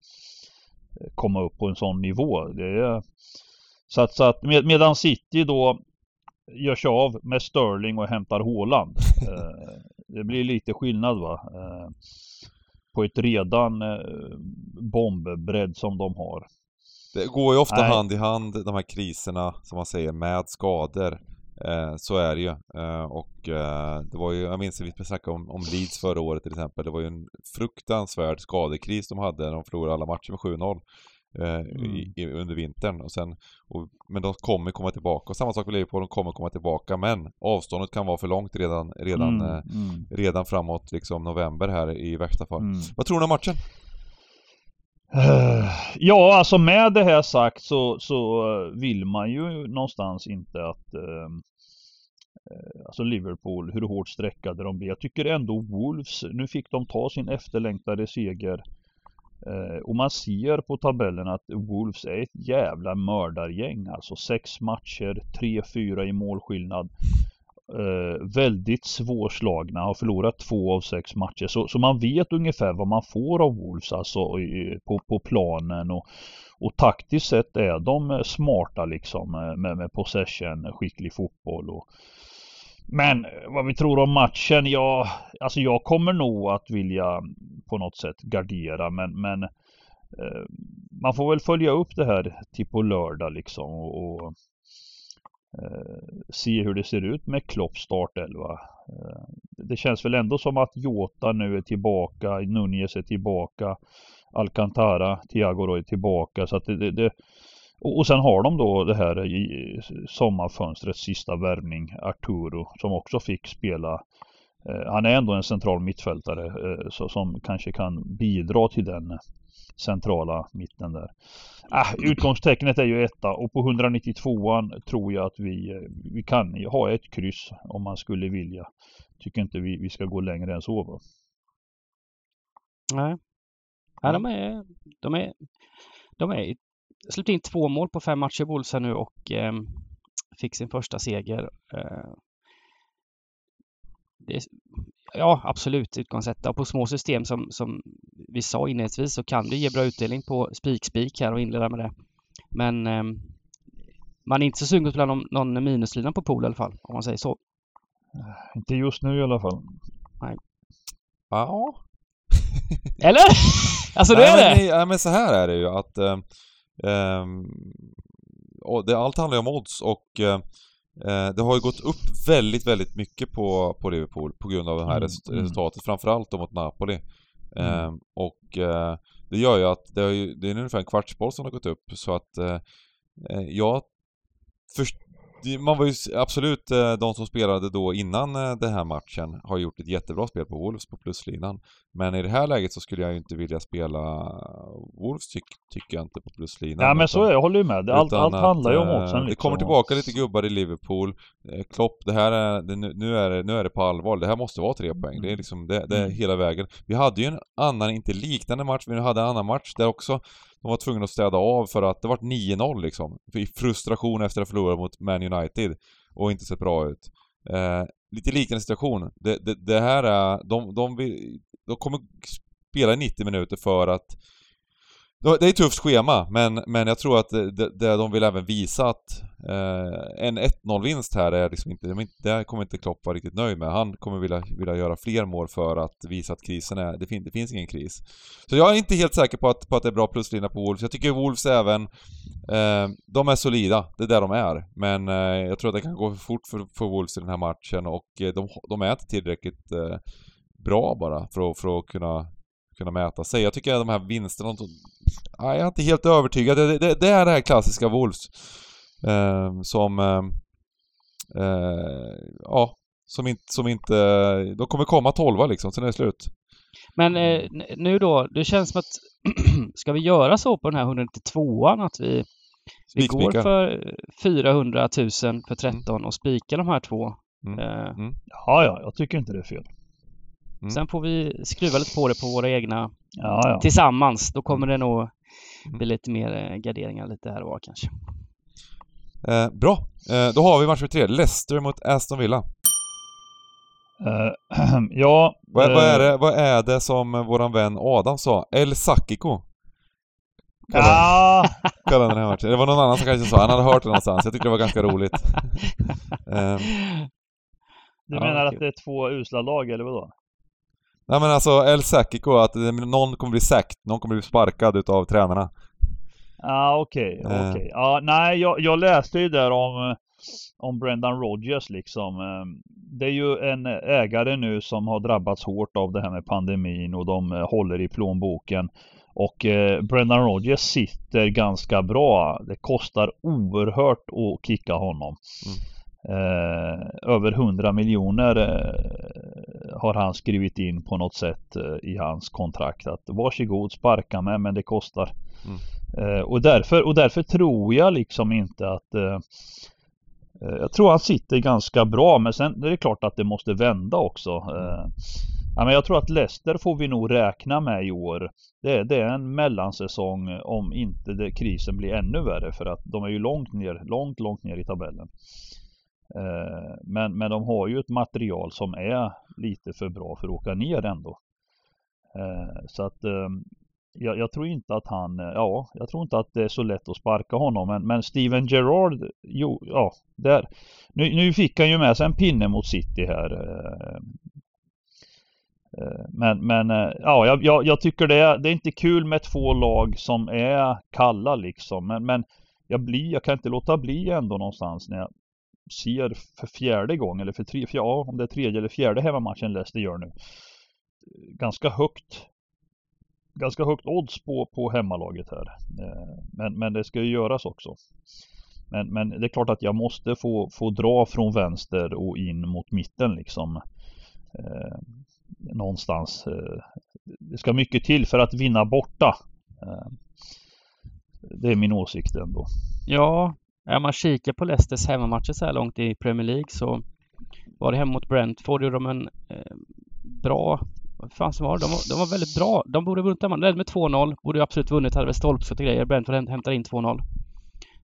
komma upp på en sån nivå. Det är, så att, så att med, medan City då gör sig av med Sterling och hämtar Håland. Det blir lite skillnad va på ett redan eh, bombbredd som de har. Det går ju ofta Nej. hand i hand de här kriserna som man säger med skador. Eh, så är det ju. Eh, och eh, det var ju, jag minns att vi snackade om, om Leeds förra året till exempel. Det var ju en fruktansvärd skadekris de hade när de förlorade alla matcher med 7-0 eh, mm. i, under vintern. Och sen, och, men de kommer komma tillbaka. Och samma sak med Liverpool, de kommer komma tillbaka. Men avståndet kan vara för långt redan, redan, mm. Eh, mm. redan framåt liksom november här i värsta fall. Mm. Vad tror du om matchen? *sighs* Ja, alltså med det här sagt så, så vill man ju någonstans inte att ehm, eh, Alltså Liverpool, hur hårt sträckade de blir. Jag tycker ändå Wolves, nu fick de ta sin efterlängtade seger Eh, Eh, och man ser på tabellen att Wolves är ett jävla mördargäng. Alltså sex matcher, tre, fyra i målskillnad. Eh, väldigt svårslagna, har förlorat två av sex matcher. Så, så man vet ungefär vad man får av Wolves alltså i, på, på planen. Och, och taktiskt sett är de smarta liksom eh, med, med possession, skicklig fotboll. Och, men vad vi tror om matchen, ja, alltså jag kommer nog att vilja på något sätt gardera men, men eh, man får väl följa upp det här till på lördag liksom och, och eh, se hur det ser ut med Klopp startelva. Eh, det känns väl ändå som att Jota nu är tillbaka, Nunez är tillbaka, Alcantara, Thiago är tillbaka så att det, det, det och, och sen har de då det här i sommarfönstrets sista värvning, Arturo, som också fick spela eh, han är ändå en central mittfältare eh, så, som kanske kan bidra till den centrala mitten där. Ah, utgångstecknet är ju etta och på 192an tror jag att vi, eh, vi kan ha ett kryss om man skulle vilja. Tycker inte vi, vi ska gå längre än så. Va? Nej. Ja, de är, de är, de är släppt in två mål på fem matcher Wolves nu och eh, fick sin första seger. Eh, det, ja, absolut utgångssätta. Och på små system som, som vi sa inledningsvis så kan det ge bra utdelning på spik-spik här och inleda med det. Men eh, man är inte så sugen på att spela någon, någon minuslina på pool i alla fall, om man säger så. Inte just nu i alla fall. Nej. Ja. Eller? *laughs* alltså det är det? Nej, men, men så här är det ju att eh, och det, allt handlar ju om odds och eh, det har ju gått upp väldigt, väldigt mycket på, på Liverpool på grund av det här mm, mm. resultatet, framförallt då mot Napoli. Mm. Eh, och eh, det gör ju att det, ju, det är ungefär en kvartsboll som har gått upp så att eh, jag först, man var ju absolut, eh, de som spelade då innan eh, den här matchen har gjort ett jättebra spel på Wolves på pluslinan. Men i det här läget så skulle jag ju inte vilja spela Wolves tyck, tycker jag inte på pluslinan. Ja men så är jag, håller ju med. Allt, allt handlar ju om oddsen liksom. Det kommer tillbaka lite gubbar i Liverpool. Klopp, det här är, det, nu, är det, nu är det på allvar. Det här måste vara tre poäng. Det är liksom, det, det är mm. hela vägen. Vi hade ju en annan, inte liknande match, men vi hade en annan match där också de var tvungna att städa av för att det var 9-0 liksom. I frustration efter att ha förlorat mot Man United och inte sett bra ut. Eh, lite liknande situation. Det, det, det här är... De, de, vill, de kommer spela i 90 minuter för att det är ett tufft schema, men, men jag tror att det, det, de vill även visa att eh, en 1-0-vinst här är liksom inte, det kommer inte Klopp vara riktigt nöjd med. Han kommer vilja, vilja göra fler mål för att visa att krisen är, det, fin, det finns ingen kris. Så jag är inte helt säker på att, på att det är bra pluslina på Wolves. Jag tycker Wolves även, eh, de är solida, det är där de är. Men eh, jag tror att det kan gå fort för, för Wolves i den här matchen och eh, de, de är inte tillräckligt eh, bra bara för att, för att kunna kunna mäta sig. Jag tycker att de här vinsterna, jag är inte helt övertygad. Det, det, det är det här klassiska Wolves. Eh, som... Eh, eh, ja, som inte, som inte... De kommer komma tolva liksom, sen är det slut. Men eh, nu då, det känns som att *clears throat* ska vi göra så på den här 192an att vi, vi går för 400 000 för 13 mm. och spikar de här två? Mm. Eh. Mm. Ja, ja, jag tycker inte det är fel. Mm. Sen får vi skruva lite på det på våra egna ja, ja. tillsammans. Då kommer det nog mm. bli lite mer eh, garderingar lite här och var kanske. Eh, bra, eh, då har vi match för tre. Leicester mot Aston Villa. Uh, *clears throat* ja... Vad, uh, vad, är det, vad är det som våran vän Adam sa? El Sakiko? Ja. *laughs* Kallade den här matchen. Det var någon annan som kanske sa, han hade hört det någonstans. Jag tyckte det var ganska roligt. um, *laughs* du menar att det är två usla lag eller vadå? Nej men alltså El Sakiko, att någon kommer bli sacked, någon kommer bli sparkad utav tränarna. Ja ah, okej, okay, okej. Okay. Ja nej jag, jag läste ju där om, om Brendan Rodgers liksom. Ehm, det är ju en ägare nu som har drabbats hårt av det här med pandemin och de eh, håller i plånboken. Och eh, Brendan Rodgers sitter ganska bra. Det kostar oerhört att kicka honom. Mm. Eh, över 100 miljoner eh, har han skrivit in på något sätt eh, i hans kontrakt att varsågod sparka mig men det kostar. Mm. Eh, och, därför, och därför tror jag liksom inte att eh, jag tror han sitter ganska bra men sen är det klart att det måste vända också. Ja, men jag tror att Leicester får vi nog räkna med i år. Det är, det är en mellansäsong om inte det, krisen blir ännu värre för att de är ju långt ner, långt, långt ner i tabellen. Eh, men, men de har ju ett material som är lite för bra för att åka ner ändå. Eh, så att ehm, jag, jag, tror inte att han, eh, ja, jag tror inte att det är så lätt att sparka honom. Men, men Steven Gerrard, jo, ja, där. Nu, nu fick han ju med sig en pinne mot City här. Men, men ja, jag, jag, tycker det är, det är inte kul med två lag som är kalla liksom. Men, men jag, blir, jag kan inte låta bli ändå någonstans när jag ser för fjärde gången eller för tre, för, ja, om det är tredje eller fjärde hemmamatchen Leicester gör nu. Ganska högt ganska högt odds på, på hemmalaget här. Eh, men, men det ska ju göras också. Men, men det är klart att jag måste få, få dra från vänster och in mot mitten liksom. Eh, någonstans. Eh, det ska mycket till för att vinna borta. Eh, det är min åsikt ändå. Ja, om man kikar på Leicesters hemmamatcher så här långt i Premier League så var det hemma mot Brentford gjorde de en eh, bra vad fan som var det? De var, de var väldigt bra. De borde vunnit hemma. Ledde med 2-0. Borde ju absolut vunnit. Hade väl stolpskott och grejer. Brentford hämtar in 2-0.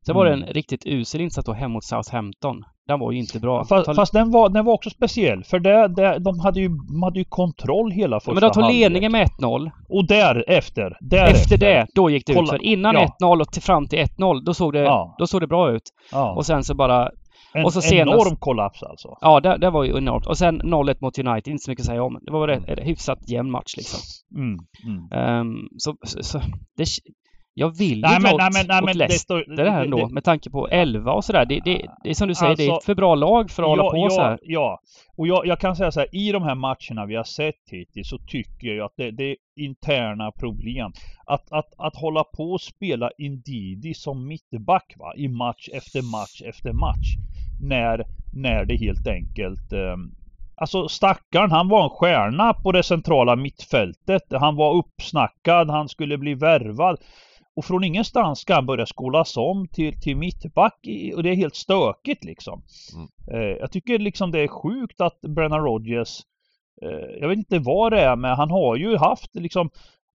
Sen var det en Mm. riktigt usel insats då hemma mot Southampton. Den var ju inte bra. Fast, fast den, var, den var också speciell för det, det, de, hade ju, de hade ju kontroll hela första men de tog halvlek. ledningen med 1-0. Och därefter, därefter. Efter det, då gick det Kolla- ut. För innan ja. 1-0 och till, fram till 1-0, då såg det, Ja. då såg det bra ut. Ja. Och sen så bara... en och så senast- enorm kollaps alltså. Ja, det, det var ju enormt. Och sen 0-1 mot United, inte så mycket att säga om. Det var Mm. en hyfsat jämn match liksom. Mm, mm. Ehm, så, så, så det, jag vill ju Nej dra men, åt, nej men, nej åt men det Leicester står... det här ändå, med tanke på 11 och sådär. Det, det, det är som du säger, det är Alltså, ett för bra lag för att hålla ja, på ja, så här. Ja, och jag, jag kan säga så här, i de här matcherna vi har sett hittills så tycker jag ju att det, det är interna problem. Att, att, att hålla på och spela Indidi som mittback va, i match efter match efter match. När, när det helt enkelt eh, Alltså stackaren, han var en stjärna på det centrala mittfältet. Han var uppsnackad, han skulle bli värvad. Och från ingenstans ska han börja skolas om till, till mittback i, och det är helt stökigt liksom. Mm. Eh, jag tycker liksom det är sjukt att Brennan Rodgers eh, Jag vet inte vad det är men han har ju haft liksom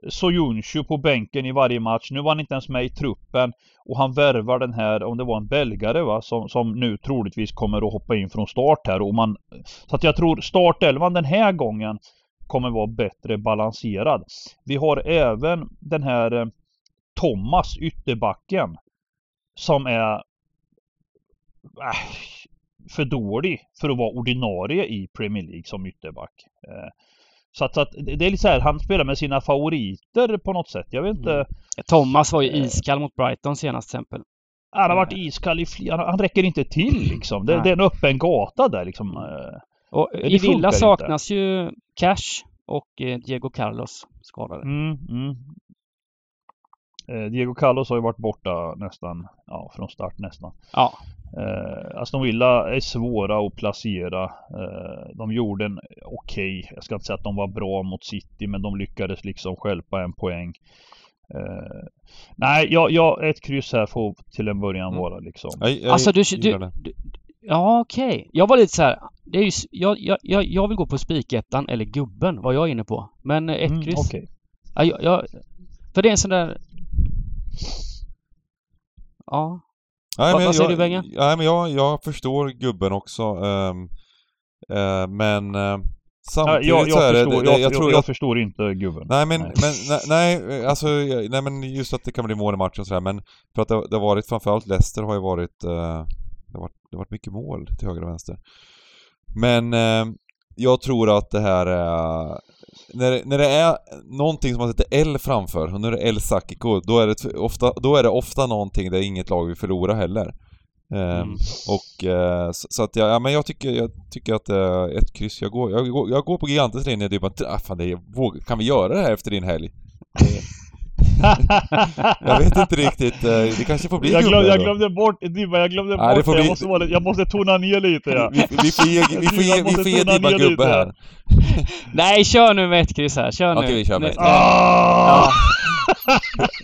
Soyuncu på bänken i varje match. Nu var han inte ens med i truppen. Och han värvar den här, om det var en belgare va, som, som nu troligtvis kommer att hoppa in från start här. Och man, så att jag tror startelvan den här gången kommer vara bättre balanserad. Vi har även den här eh, Thomas, ytterbacken. Som är äh, för dålig för att vara ordinarie i Premier League som ytterback. Eh, så att, så att det är lite så här, han spelar med sina favoriter på något sätt. Jag vet inte. Mm. Thomas var ju Eh. iskall mot Brighton senast till exempel. Han har varit iskall i flera, han, räcker inte till *clears throat* liksom. Det, det är en öppen gata där liksom. Eh, Och i Villa inte. saknas ju Cash och eh, Diego Carlos skadade. Mm, mm. Eh, Diego Carlos har ju varit borta nästan, ja från start nästan. Ja. Eh, Aston Villa är svåra att placera. Eh, de gjorde en okej, jag ska inte säga att de var bra mot City men de lyckades liksom stjälpa en poäng. Eh, nej, jag, jag, ett kryss här får till en början Mm. vara liksom. Jag, jag Alltså du, du, du Ja okej. Jag var lite så här. Det är ju, jag, jag, jag, jag vill gå på spikettan eller gubben var jag inne på. Men eh, ett Mm, kryss. okej. Ja, jag, jag, för det är en sån där... Ja. Nej, Vad- men vad säger jag, du, Benga? Nej, men jag, jag förstår gubben också. ehm, eh, men eh, Ja, samtidigt jag, så är jag, det... förstår, det- jag, jag tror jag, jag, förstår inte gubben. Nej men, Nej. men nej, nej, alltså, jag- nej men just att det kan bli mål i matchen sådär men för att det, det har varit framförallt Leicester har ju varit, eh, det, har varit det har varit mycket mål till höger och vänster. Men eh, jag tror att det här är, när, när det är någonting som man sätter L framför, och nu är det El Sakiko, då är det ofta, då är det ofta någonting där inget lag vill förlora heller. Eh, Mm. och eh, så, så att jag, ja, men jag tycker, jag tycker att eh, ett kryss, jag går, jag, jag går på gigantens linje, det är bara, ah, fan, det är, våg, kan vi göra det här efter din helg? Jag vet inte riktigt, eh, det kanske får bli jag, glöm, gubbe jag då. glömde bort, Dibba, jag glömde bort får det. Jag bli- måste, vara, jag måste tona ner lite ja. Vi, vi får ge, vi får ge, vi får ge Dibba gubbe lite. här. *laughs* Nej, kör nu med ett kryss här. Kör nu. Okej, vi kör med Nej, ett. nej. Ah!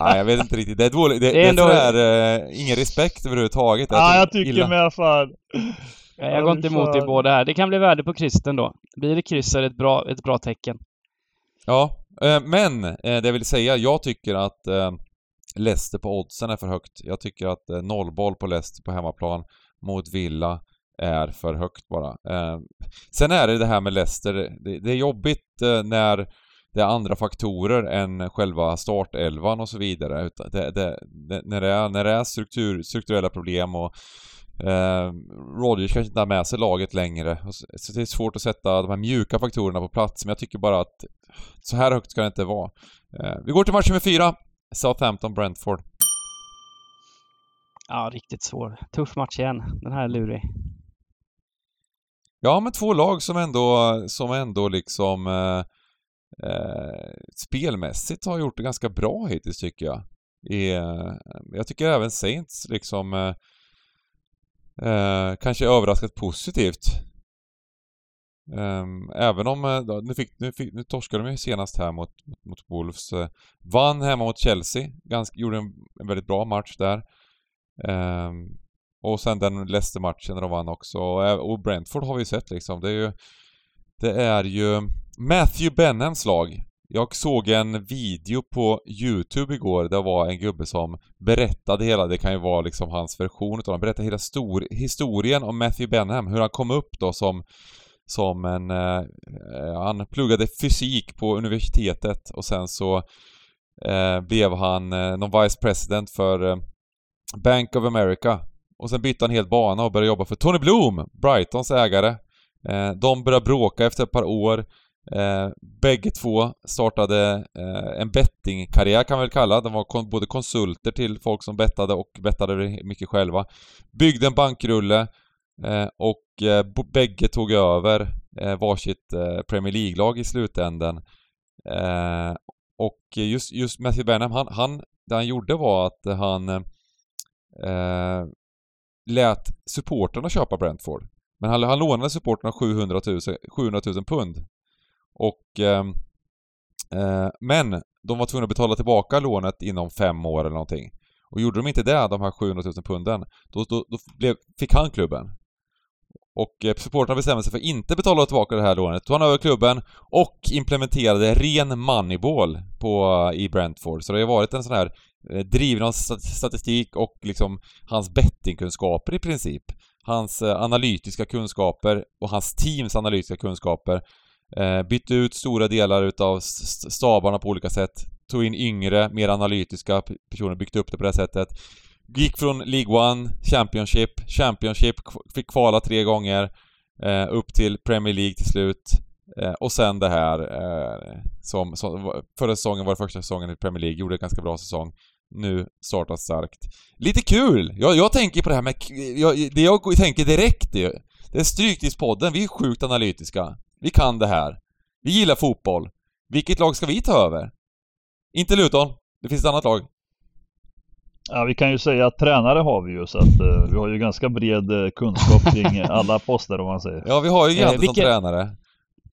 *laughs* Nej, jag vet inte riktigt. Det är dåligt. Det, Det är ändå- sådär, eh, ingen respekt överhuvudtaget. ah, jag tycker illa. med fan. Nej, Jag går inte emot er båda här. Det kan bli värde på krysset då. Blir det kryss är det ett bra, ett bra tecken. Ja, Eh, men eh, det jag vill säga, jag tycker att eh, Leicester på oddsen är för högt. Jag tycker att eh, nollboll på Leicester på hemmaplan mot Villa är för högt bara. Eh, sen är det det här med Leicester, det, det är jobbigt eh, när det är andra faktorer än själva startelvan och så vidare. Det, det, det, när, det är, när det är struktur, strukturella problem och eh, Rodgers kanske inte har med sig laget längre. Så så det är svårt att sätta de här mjuka faktorerna på plats, men jag tycker bara att så här högt ska det inte vara. Eh, vi går till match nummer fyra. Southampton-Brentford. Ja, riktigt svår. Tuff match igen. Den här är lurig. Ja, men två lag som ändå, som ändå liksom... Eh, eh, spelmässigt har gjort det ganska bra hittills tycker jag. I, eh, jag tycker även Saints liksom eh, kanske överraskat positivt. Um, även om, uh, nu, fick, nu, fick, nu torskade de ju senast här mot, mot Wolves. Uh, vann hemma mot Chelsea, ganska, gjorde en, en väldigt bra match där. Um, och sen den Leicester-matchen där de vann också. Och, och Brentford har vi ju sett liksom. Det är ju... Det är ju Matthew Benhams lag. Jag såg en video på Youtube igår, det var en gubbe som berättade hela, det kan ju vara liksom hans version utav han berättade hela stor, historien om Matthew Benham, hur han kom upp då som som en... Eh, eh, han pluggade fysik på universitetet och sen så eh, blev han eh, någon vice president för eh, Bank of America. Och sen bytte han helt bana och började jobba för Tony Bloom, Brightons ägare. Eh, de började bråka efter ett par år. Eh, bägge två startade eh, en bettingkarriär kan man väl kalla. De var kon både konsulter till folk som bettade och bettade mycket själva. Byggde en bankrulle Eh, och eh, bägge tog över eh, varsitt eh, Premier League-lag i slutänden. Eh, och just, just Matthew Benham, han, han, det han gjorde var att han eh, lät supporterna köpa Brentford. Men han, han lånade supporterna 700 000, 700 000 pund. Och... Ehm, eh, men de var tvungna att betala tillbaka lånet inom fem år eller någonting. Och gjorde de inte det, de här 700 000 punden, då, då, då blev, fick han klubben. Och eh, supportrarna bestämde sig för att inte betala tillbaka det här lånet. Tog han över klubben och implementerade ren moneyball på, eh, i Brentford. Så det har varit en sån här eh, driven av statistik och liksom hans bettingkunskaper i princip. Hans eh, analytiska kunskaper och hans teams analytiska kunskaper. Eh, bytte ut stora delar utav stabarna på olika sätt. Tog in yngre, mer analytiska personer, byggt upp det på det sättet. Gick från League One, Championship, Championship, fick kvala tre gånger eh, upp till Premier League till slut. Eh, och sen det här eh, som, som, förra säsongen var det första säsongen i Premier League, gjorde en ganska bra säsong. Nu startar starkt. Lite kul! Jag, jag tänker på det här med... Jag, det jag tänker direkt är Det är Stryktipspodden, vi är sjukt analytiska. Vi kan det här. Vi gillar fotboll. Vilket lag ska vi ta över? Inte Luton. Det finns ett annat lag. Ja, vi kan ju säga att tränare har vi ju så att uh, vi har ju ganska bred uh, kunskap kring alla poster om man säger. Ja, vi har ju Grante eh, som tränare.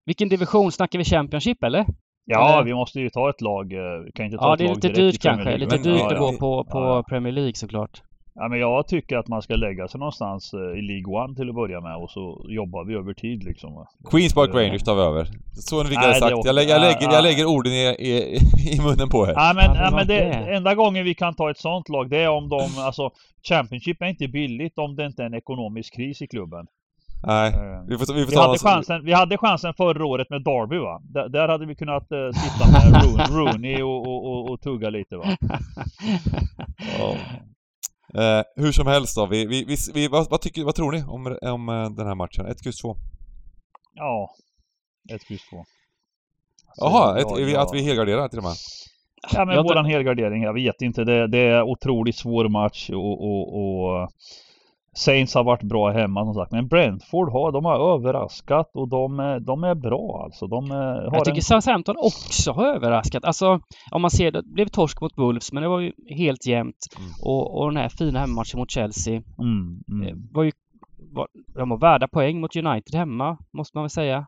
Vilken division? Snackar vi Championship eller? Ja, eller? vi måste ju ta ett lag. Vi kan inte ta ja, ett det är lite dyrt kanske. Lite dyrt att gå på, på ja. Premier League såklart. Ja, men jag tycker att man ska lägga sig någonstans i League One till att börja med och så jobbar vi över tid liksom. Queens Park Rangers tar vi över. Så fick jag sagt. Jag, lägger, jag, lägger, jag lägger orden i, i, i munnen på er. Ja men, ja, men det, enda gången vi kan ta ett sånt lag det är om de, alltså Championship är inte billigt om det inte är en ekonomisk kris i klubben. Nej, uh, vi får, vi får vi, hade chansen, vi hade chansen förra året med Derby va? D där hade vi kunnat uh, sitta med Rooney och, och, och, och, tugga lite va? oh. *laughs* Eh, hur som helst då, vi, vi, vi, vad, vad, tycker, vad tror ni om, om eh, den här matchen? 1, X, 2? Ja, 1, X, 2. Jaha, ja, att vi helgarderar till och med? Ja men jag våran helgardering, jag vet inte. Det, det är otroligt svår match och, och, och Saints har varit bra hemma som sagt. Men Brentford har, de har överraskat och de, de är bra alltså. De har jag tycker en... Southampton också har överraskat. Alltså om man ser det, blev torsk mot Wolves men det var ju helt jämnt. Mm. Och, och den här fina hemmamatchen mot Chelsea. Mm, mm. Var ju, var, de var värda poäng mot United hemma, måste man väl säga.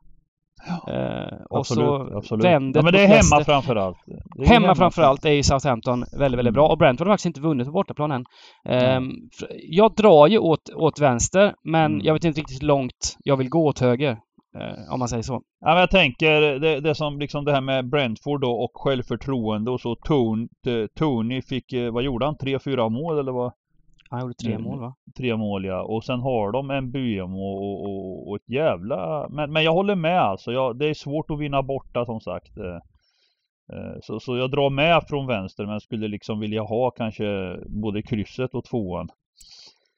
Ja, eh, och absolut, så absolut. vänder ja, men det är hemma framförallt. Hemma, hemma framförallt är ju Southampton väldigt, väldigt bra. Och Brentford har faktiskt inte vunnit på bortaplan än. Eh. Jag drar ju åt, åt vänster, men mm. jag vet inte riktigt hur långt jag vill gå åt höger. Eh, om man säger så. Ja, men jag tänker det, det som liksom det här med Brentford då och självförtroende och så Tony, Tony fick, eh, vad gjorde han? Tre, fyra mål eller vad? Han gjorde tre mål va? Tre mål ja. Och sen har de en BM och, och, och ett jävla... Men, men jag håller med alltså. Jag, det är svårt att vinna borta som sagt. Eh, eh, så, så jag drar med från vänster men skulle liksom vilja ha kanske både krysset och tvåan.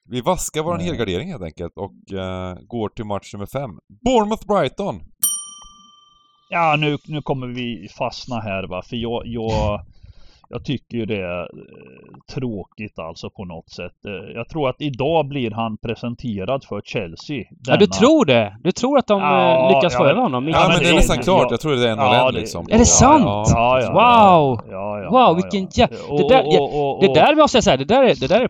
Vi vaskar våran helgardering helt enkelt och uh, går till match nummer fem. Bournemouth-Brighton! Ja, nu, nu kommer vi fastna här va, för jag, jag Jag tycker ju det är eh, tråkigt alltså på något sätt. Eh, Jag tror att idag blir han presenterad för Chelsea. Ja, du denna- tror det? Du tror att de Ja, eh, lyckas få ja, över honom? Ja, men men det är nästan klart. ja. Jag tror det är en Ja, ja, det- liksom. Är det sant? Ja, ja, Wow! Ja, ja, Wow, ja, vilken ja. jä- Och- det där- och- och- Det och- där måste jag säga, det där är, det där är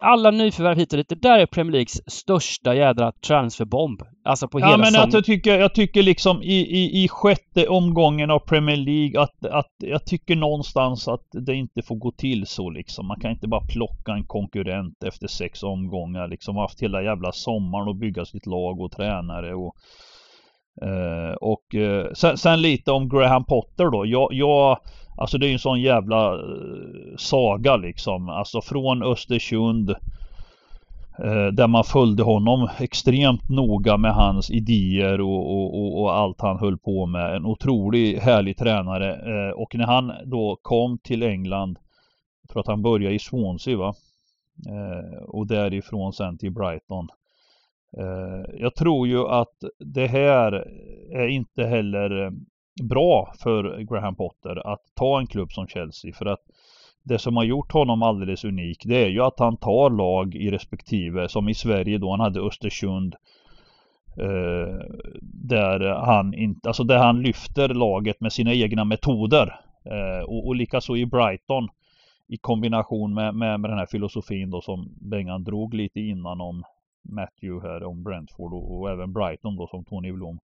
alla nyförvärv hit och dit, det där är Premier Leagues största jädra transferbomb. Alltså på Ja hela men säsongen. att jag tycker, jag tycker liksom i, i, i sjätte omgången av Premier League att, att jag tycker någonstans att det inte får gå till så liksom. Man kan inte bara plocka en konkurrent efter sex omgångar liksom. Haft hela jävla sommaren och bygga sitt lag och tränare och eh, och eh, sen, sen lite om Graham Potter då. Jag, jag alltså det är ju en sån jävla eh, saga liksom. Alltså från Östersund Eh, där man följde honom extremt noga med hans idéer och, och, och, och allt han höll på med. En otroligt härlig tränare. Eh, och när han då kom till England, jag tror att han började i Swansea va? Eh, och därifrån sen till Brighton. Eh, jag tror ju att det här är inte heller eh, bra för Graham Potter att ta en klubb som Chelsea för att det som har gjort honom alldeles unik det är ju att han tar lag i respektive som i Sverige då han hade Östersund eh, där han inte, alltså där han lyfter laget med sina egna metoder eh, och, och likaså i Brighton i kombination med, med, med den här filosofin då som Bengan drog lite innan om Matthew här om Brentford och, och även Brighton då som Tony Blom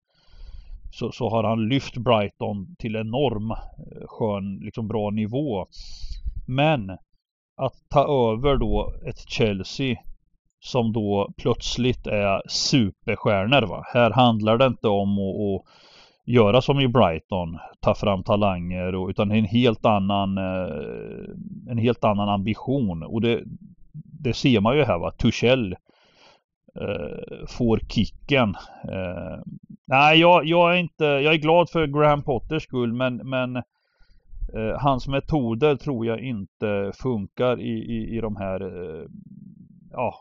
så, så har han lyft Brighton till enorm eh, skön, liksom bra nivå. Men att ta över då ett Chelsea som då plötsligt är superstjärnor va. Här handlar det inte om att, att göra som i Brighton, ta fram talanger och, utan en helt annan eh, en helt annan ambition och det, det ser man ju här va. Tuchel eh, får kicken. Eh, nej, jag, jag är inte, jag är glad för Graham Potters skull men, men Eh, hans metoder tror jag inte funkar i, i, i de här eh, ja,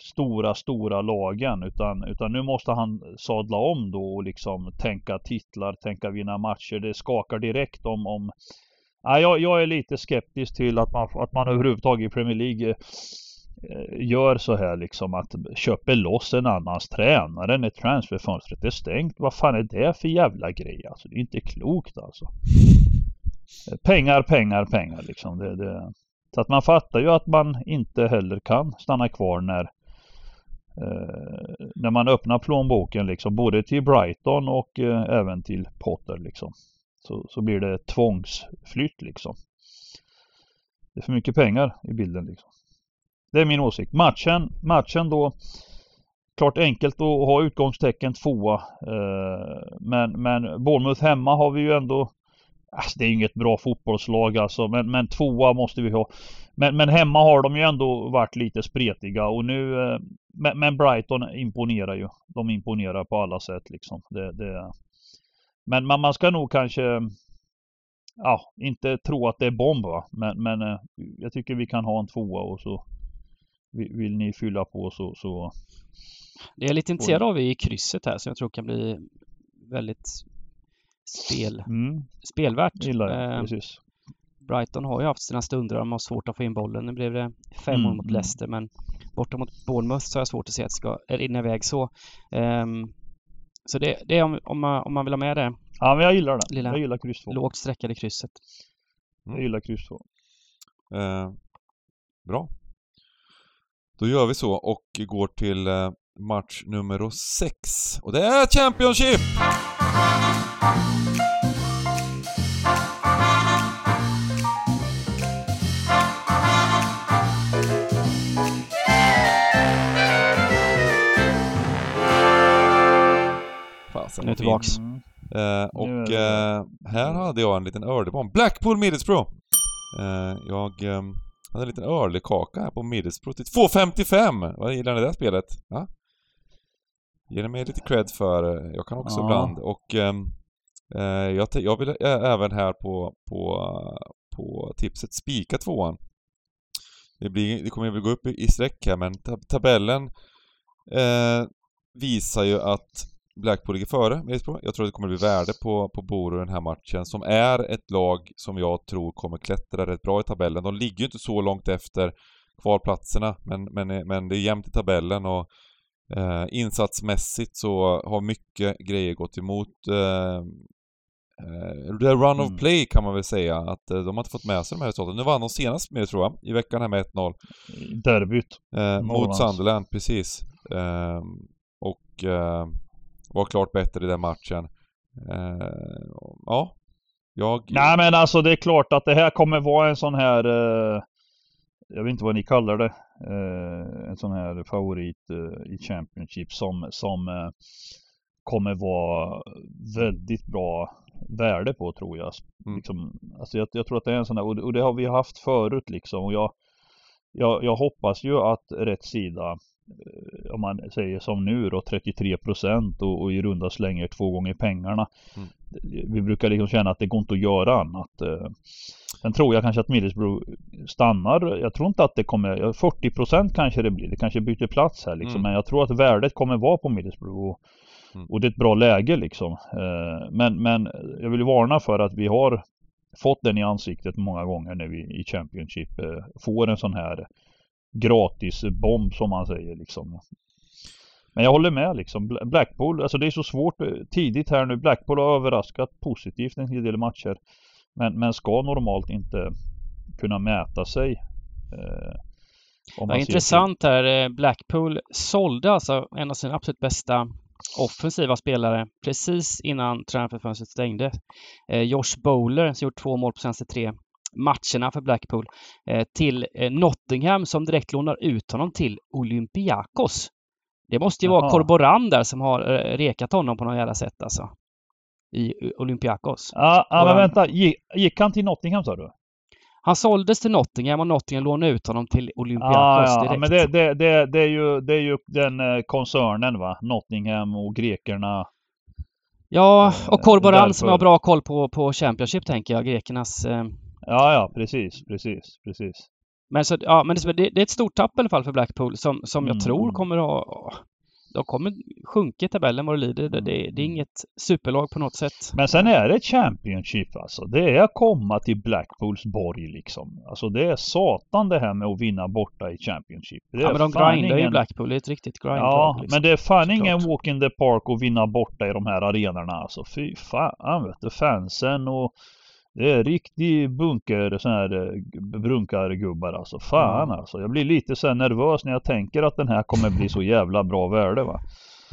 stora, stora lagen utan, utan nu måste han sadla om då och liksom tänka titlar, tänka vinna matcher. Det skakar direkt om, om Ja, jag, jag är lite skeptisk till att man, att man överhuvudtaget i Premier League eh, Eh, gör så här liksom att köper loss en annans tränare när transferfönstret är stängt. Vad fan är det för jävla grej alltså? Det är inte klokt alltså. Eh, pengar, pengar, pengar liksom. Det, det. Så att man fattar ju att man inte heller kan stanna kvar när eh, när man öppnar plånboken liksom både till Brighton och eh, även till Potter liksom. Så, så blir det tvångsflytt liksom. Det är för mycket pengar i bilden liksom. Det är min åsikt. Matchen, matchen då Klart enkelt att ha utgångstecken tvåa. Eh, men, men Bournemouth hemma har vi ju ändå Alltså det är ju inget bra fotbollslag alltså men, men tvåa måste vi ha. Men, men hemma har de ju ändå varit lite spretiga och nu eh, men, men Brighton imponerar ju. De imponerar på alla sätt liksom. Det, det, men man, man ska nog kanske Ja, inte tro att det är bomb va. Men, men eh, jag tycker vi kan ha en tvåa och så vill, vill ni fylla på så, så Det är jag lite intresserad av i krysset här som jag tror kan bli väldigt spel, mm, spelvärt. gillar jag. Eh, Precis. Brighton har ju haft sina stunder de har svårt att få in bollen. Nu blev det fem mål Mm, mot mm. Leicester men borta mot Bournemouth så har jag svårt att se att det ska rinna iväg så. Ehm, så det, det är om, om, man, om man vill ha med det Ja men jag gillar det. Lilla- Jag gillar kryss 2. lågt streckade krysset. Jag gillar kryss 2. Eh, bra. Då gör vi så och går till eh, match nummer 6. Och det är Championship! Fasen, Nu tillbaks. Mm. Eh, och eh, här hade jag en liten early bomb. Blackpool Middlesbrough! Eh, jag eh, hade en liten early kaka här på Middlesbrough till 2.55! Vad gillar ni det spelet? Ja? Ni mig lite cred för. eh, Jag kan också Ja. ibland och ehm, eh, jag, jag vill ä- även här på, på, på tipset spika tvåan. Det, blir, det kommer väl gå upp i, i streck här men tab tabellen eh, visar ju att Blackpool ligger före Middlesbrough. Jag tror att det kommer bli värde på, på Boro den här matchen, som är ett lag som jag tror kommer klättra rätt bra i tabellen. De ligger ju inte så långt efter kvalplatserna, men, men, men det är jämnt i tabellen och eh, insatsmässigt så har mycket grejer gått emot eh, det är run of Mm. play kan man väl säga, att eh, de har inte fått med sig de här resultaten. Nu vann de senast med tror jag, i veckan här med 1-0. Derbyt. Eh, mot. Sunderland, precis. Eh, och eh, var klart bättre i den matchen. Eh, ja, jag... Nej men alltså det är klart att det här kommer vara en sån här eh, Jag vet inte vad ni kallar det eh, En sån här favorit eh, i Championship som, som eh, Kommer vara väldigt bra värde på tror jag. Mm. Liksom, alltså jag, jag tror att det är en sån här och, och det har vi haft förut liksom och jag jag, jag hoppas ju att rätt sida om man säger som nu då 33 procent och, och i runda slänger två gånger pengarna. Mm. Vi brukar liksom känna att det går inte att göra annat. eh. Sen tror jag kanske att Middlesbrough stannar. Jag tror inte att det kommer, 40 procent kanske det blir. Det kanske byter plats här liksom. Mm. Men jag tror att värdet kommer vara på Middlesbrough. Och, Mm. och det är ett bra läge liksom. Eh, Men, men jag vill varna för att vi har fått den i ansiktet många gånger när vi i Championship eh, får en sån här gratis bomb som man säger liksom. Men jag håller med liksom. Bla- Blackpool, alltså det är så svårt eh, tidigt här nu. Blackpool har överraskat positivt en hel del matcher. Men, men ska normalt inte kunna mäta sig. Eh, Ja, intressant här. eh, Blackpool sålde alltså en av sina absolut bästa offensiva spelare precis innan transferfönstret stängde. Eh, Josh Bowler som gjort två mål på senaste tre matcherna för Blackpool eh, till eh, Nottingham som direkt lånar ut honom till Olympiakos. Det måste ju vara Jaha. Corboran där som har eh, rekat honom på något jävla sätt alltså. I Olympiakos. Ja, ja men vänta. Gick, han till Nottingham sa du? Han såldes till Nottingham och Nottingham lånade ut honom till Olympiakos Ja, ja, direkt. men det, det, det, det, är ju, det är ju den koncernen va? Nottingham och grekerna. Ja, och Corboran som har bra koll på, på Championship tänker jag, grekernas... Eh, Ja, ja, precis, precis, precis. men så, ja, men det, det är ett stort tapp i alla fall för Blackpool som, som Mm, jag tror mm. kommer att ha... De kommer sjunka i tabellen vad det lider. Det, det, det är Mm. inget superlag på något sätt. Men sen är det Championship alltså. Det är att komma till Blackpools borg liksom. Alltså det är satan det här med att vinna borta i Championship. Det Ja, men de grindar ju ingen- Blackpool. Det är ett riktigt grindlag. Ja, liksom. men det är fan Såklart. ingen walk in the park att vinna borta i de här arenorna alltså. Fy fan vet du. Fansen och det är riktig bunker, sån här eh, brunkargubbar alltså. Fan Ja. alltså. Jag blir lite så här nervös när jag tänker att den här kommer bli så jävla bra värde va.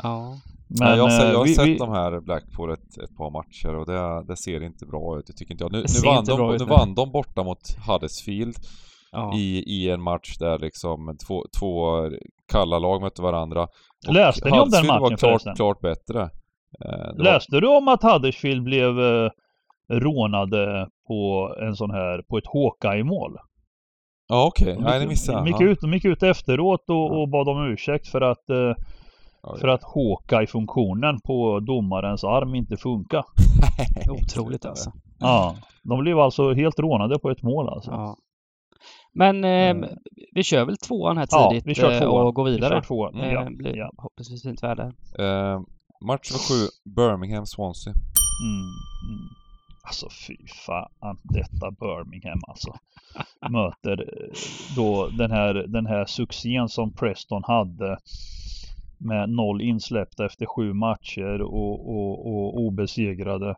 Ja. Men ja, jag, har sett- eh, jag har vi, sett vi, de här Blackpool ett, ett par matcher och det, det ser inte bra ut, det tycker inte jag. Nu, nu, vann, inte de, ut, nu vann de borta mot Huddersfield ja. i, i en match där liksom två, två kalla lag mötte varandra. Och Läste ni om den Huddersfield matchen var klart, förresten? klart bättre. Eh, det var- Läste du om att Huddersfield blev eh, rånade på en sån här, på ett Hawkeye-mål? Ja okej, De nej det missade de jag. gick, Ja. ut, de gick ut efteråt och, och bad om ursäkt för att, eh, Ja, för att Hawkeye-funktionen på domarens arm inte funkar. *laughs* Otroligt alltså. Ja, de blev alltså helt rånade på ett mål alltså. Ja. Men eh, Eh. vi kör väl tvåan här Ja, tidigt vi kör eh, tvåan. och går Vi vidare. kör tvåan. Eh, Ja, blir ja. Förhoppningsvis fint väder. Eh, match nummer sju, Birmingham-Swansea. Mm, mm. Alltså fy fan detta Birmingham alltså. Möter eh, då den här, den här succén som Preston hade med noll insläppta efter sju matcher och, och, och obesegrade.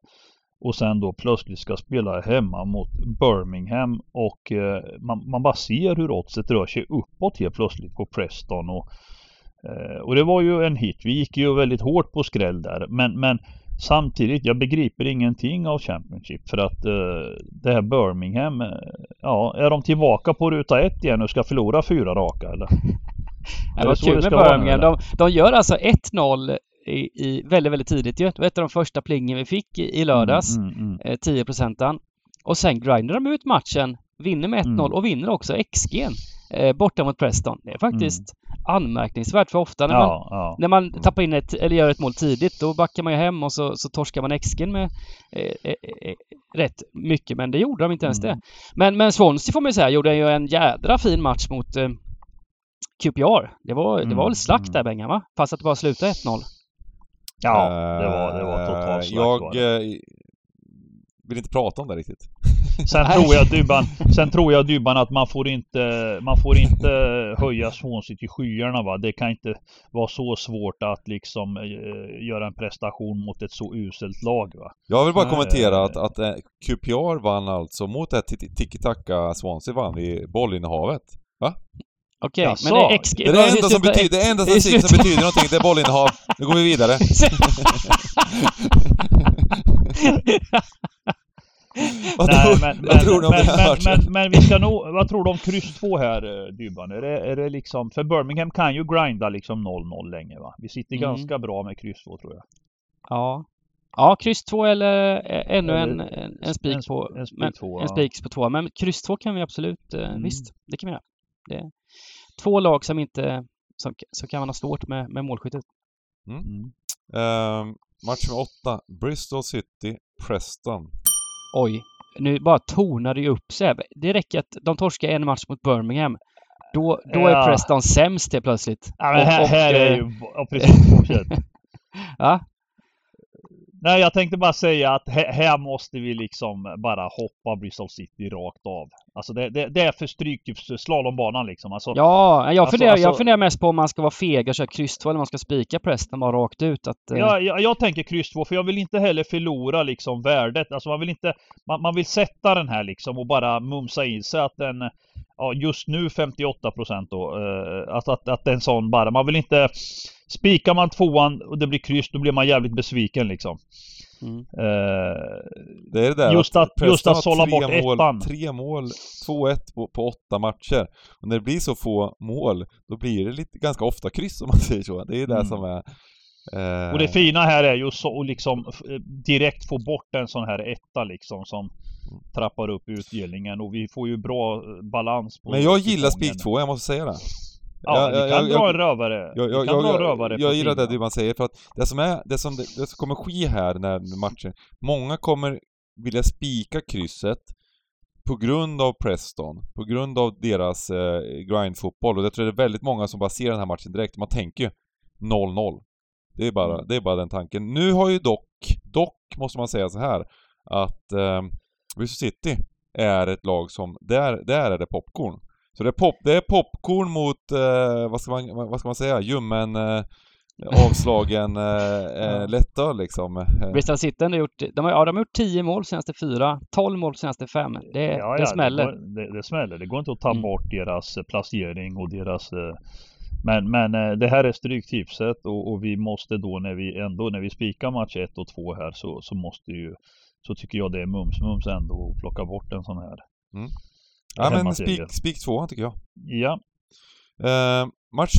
Och sen då plötsligt ska spela hemma mot Birmingham och eh, man, man bara ser hur oddset rör sig uppåt helt plötsligt på Preston. Och, eh, och det var ju en hit. Vi gick ju väldigt hårt på skräll där. Men, men samtidigt, jag begriper ingenting av Championship för att eh, det här Birmingham, eh, ja, är de tillbaka på ruta ett igen och ska förlora fyra raka eller? *laughs* Det Är var kul det med Birmingham. De, de gör alltså 1-0 i, i väldigt, väldigt tidigt ju. Det var ett av de första plingen vi fick i, i lördags. Mm, mm, mm. eh, 10 procentan. Och sen grindar de ut matchen, vinner med 1-0 Mm. och vinner också XG eh, borta mot Preston. Det är faktiskt anmärkningsvärt för ofta när man, Mm. Ja, ja. när man tappar in ett, eller gör ett mål tidigt, då backar man ju hem och så, så torskar man XG med eh, eh, eh, rätt mycket, men det gjorde de inte ens Mm. det. Men, men Swansea får man ju säga gjorde ju en jädra fin match mot eh, QPR. Det var, det var Mm, väl slakt mm. där Bengan va? Fast att det bara slutade 1-0. Ja, det var, det var totalt slakt Jag var det. eh, vill inte prata om det riktigt. Sen tror jag Dybban, sen tror jag Dybban att man får inte, man får inte höja Swansea till skyarna va. Det kan inte vara så svårt att liksom eh, göra en prestation mot ett så uselt lag va. Jag vill bara kommentera eh, att, att eh, QPR vann alltså mot det här tiki-taka Swansea vann i bollinnehavet. Okej, Jaså? men det är XG. Det är det enda som betyder, det enda statistik som betyder någonting, det är bollinnehav. Nu går vi vidare. *laughs* *laughs* *laughs* Vad Nej, tror, men, men, tror om men, men, men, men vi ska nog, vad tror du om kryss 2 här eh, Dybban? Är det, är det liksom, för Birmingham kan ju grinda liksom 0-0 länge va? Vi sitter Mm. ganska bra med kryss 2 tror jag. Ja. Ja, kryss 2 eller eh, ännu en, Eller en, en spik en- på en spik men- två, en spik på två. Men kryss 2 kan vi absolut, eh, Mm. visst, det kan vi göra. Det, två lag som inte, som, som kan man ha svårt med, med målskyttet. Mm. Ehm, match med åtta, Bristol City, Preston. Oj, nu bara tonar det ju upp sig. Det räcker att de torskar en match mot Birmingham. Då, då är Ja. Preston sämst helt plötsligt. Ja, men Och- här, och, här är eh, ju, *laughs* ja precis. Ja, Nej, jag tänkte bara säga att här, här måste vi liksom bara hoppa Bristol City rakt av. Alltså det, det, det är för stryktipps slalombanan liksom. Alltså, ja jag, Alltså- funderar, jag alltså- funderar mest på om man ska vara feg och köra kryss 2 eller om man ska spika Preston bara rakt ut. Att, eh, jag, jag, jag tänker kryss 2 för jag vill inte heller förlora liksom värdet. Alltså man vill inte, man, man vill sätta den här liksom och bara mumsa i sig att den, ja just nu 58 procent då, eh, att, att, att en sån bara, man vill inte, spikar man tvåan och det blir kryss då blir man jävligt besviken liksom. mm. Eh, Det är det där Just att- Preston just att har sålla bort mål, ettan. Tre mål, 2-1 på, på åtta matcher. Och när det blir så få mål, då blir det lite, ganska ofta kryss om man *laughs* säger så. Det är det Mm. som är... eh, Och det fina här är ju att liksom eh, direkt få bort en sån här etta liksom som trappar upp utdelningen och vi får ju bra balans på Men jag gillar spik 2, jag måste säga det. Ja, Jag- jag- kan jag- dra en rövare. Jag, jag, jag, jag, rövare jag gillar det du man säger för att det som, är, det, som, det som kommer ske här när matchen, många kommer vilja spika krysset på grund av Preston, på grund av deras eh, grindfotboll och jag tror det är väldigt många som bara ser den här matchen direkt, man tänker ju 0-0. Det är bara, Mm. det är bara den tanken. Nu har ju dock, dock måste man säga så här att eh, Bristol City är ett lag som, där, där är det popcorn. Så det är, pop, det är popcorn mot, eh, vad, ska man, vad ska man säga, ljummen, eh, avslagen eh, *laughs* eh, lättöl liksom. Bristol City har gjort, de har, ja, de har gjort 10 mål senaste fyra, 12 mål senaste fem. Det, Ja, det ja, smäller. Det, går, det, det smäller. Det går inte att ta Mm. bort deras eh, placering och deras eh, men, men det här är stryktipset och, och vi måste då när vi ändå när vi spikar match 1 och 2 här så, så måste ju så tycker jag det är mums mums ändå att plocka bort en sån här. Ja men spik, spik två tycker jag. Ja, Eh, match,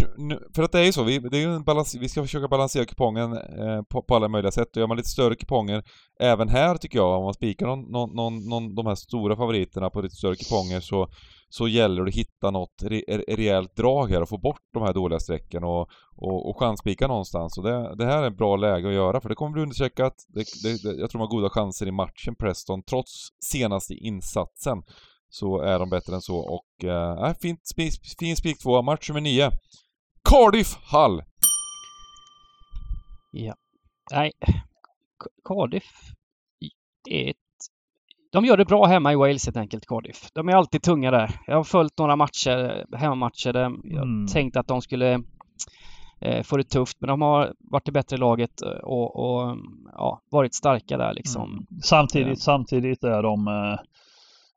för att det är ju så, vi, det är ju en balans, vi ska försöka balansera kupongen eh, på, på alla möjliga sätt och gör man lite större kuponger även här tycker jag, om man spikar någon, någon, någon, någon, de här stora favoriterna på lite större kuponger så, så gäller det att hitta något re, re- rejält drag här och få bort de här dåliga strecken och, och, och chansspika någonstans. Och det, det här är ett bra läge att göra för det kommer bli. Det, det, det, jag tror de har goda chanser i matchen, Preston, trots senaste insatsen så är de bättre än så och äh, fint spik, fin spik två, match nummer nio. Cardiff Hull! Ja. Nej, Cardiff är ett... De gör det bra hemma i Wales helt enkelt, Cardiff. De är alltid tunga där. Jag har följt några matcher, hemmamatcher där jag Mm. tänkt att de skulle eh, få det tufft, men de har varit det bättre laget eh, och, och ja, varit starka där liksom. Mm. Samtidigt, Ja. samtidigt är de eh,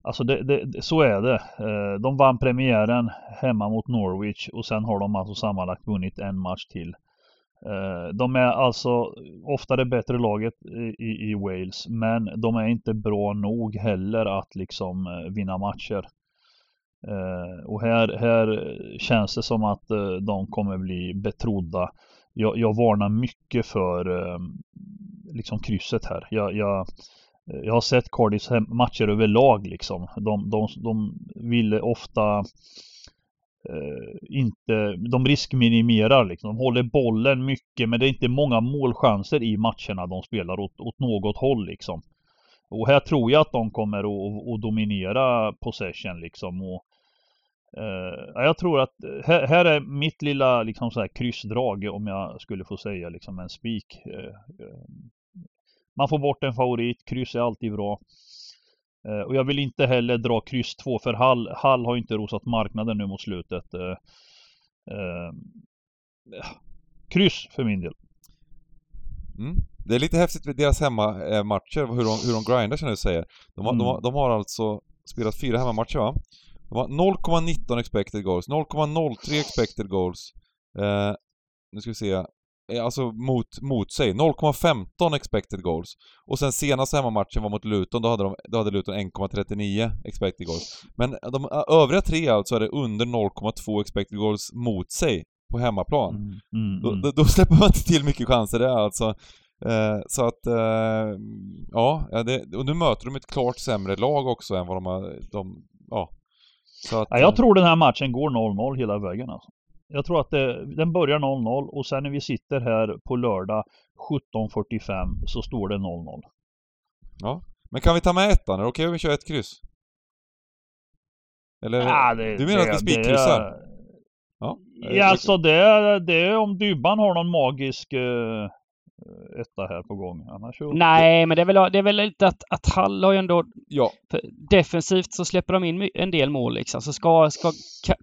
Alltså det, det, så är det. Eh, de vann premiären hemma mot Norwich och sen har de alltså sammanlagt vunnit en match till. Eh, de är alltså ofta det bättre laget i, i- Wales men de är inte bra nog heller att liksom eh, vinna matcher. Och här, här känns det som att de kommer bli betrodda. Jag, jag varnar mycket för liksom krysset här. Jag, jag, jag har sett Cardiffs matcher överlag liksom. De, de, de ville ofta eh, inte, de riskminimerar liksom. De håller bollen mycket men det är inte många målchanser i matcherna de spelar åt, åt något håll liksom. Och här tror jag att de kommer att, att dominera possession liksom. Och, eh, jag tror att här, här, är mitt lilla liksom så här kryssdrag om jag skulle få säga liksom en spik. Eh, eh man får bort en favorit, kryss är alltid bra. Uh, och jag vill inte heller dra kryss 2 för Hall, Hall har inte rosat marknaden nu mot slutet. kryss för min del. Mm. Det är lite häftigt med deras hemmamatcher, hur de, hur de grindar som du säger. De har, mm. de, har, de har alltså spelat fyra hemmamatcher va? De har 0,19 expected goals, 0,03 expected goals. Eh, nu ska vi se. Eh, alltså mot, mot sig. 0,15 expected goals. Och sen senaste hemmamatchen var mot Luton, då hade, de, då hade Luton 1,39 expected goals. Men de övriga tre alltså är det under 0,2 expected goals mot sig på hemmaplan. Mm, mm, då, mm. då, då, släpper man inte till mycket chanser det alltså. Eh, så att, eh, ja, det, och nu möter de ett klart sämre lag också än vad de har, de, ja. Så att, ja, jag tror den här matchen går 0-0 hela vägen alltså. Jag tror att det, den börjar 0-0 och sen när vi sitter här på lördag 17.45 så står det 0-0. Ja, men kan vi ta med ettan? Är det okej okay om vi kör ett kryss? Eller? Ja, det, du menar det, att vi spikkryssar? Ja, ja alltså det, det är om Dybban har någon magisk uh, etta här på gång. Nej, men det är väl, det är väl lite att, att Hall har ju ändå... Ja. Defensivt så släpper de in en del mål liksom. Så ska, ska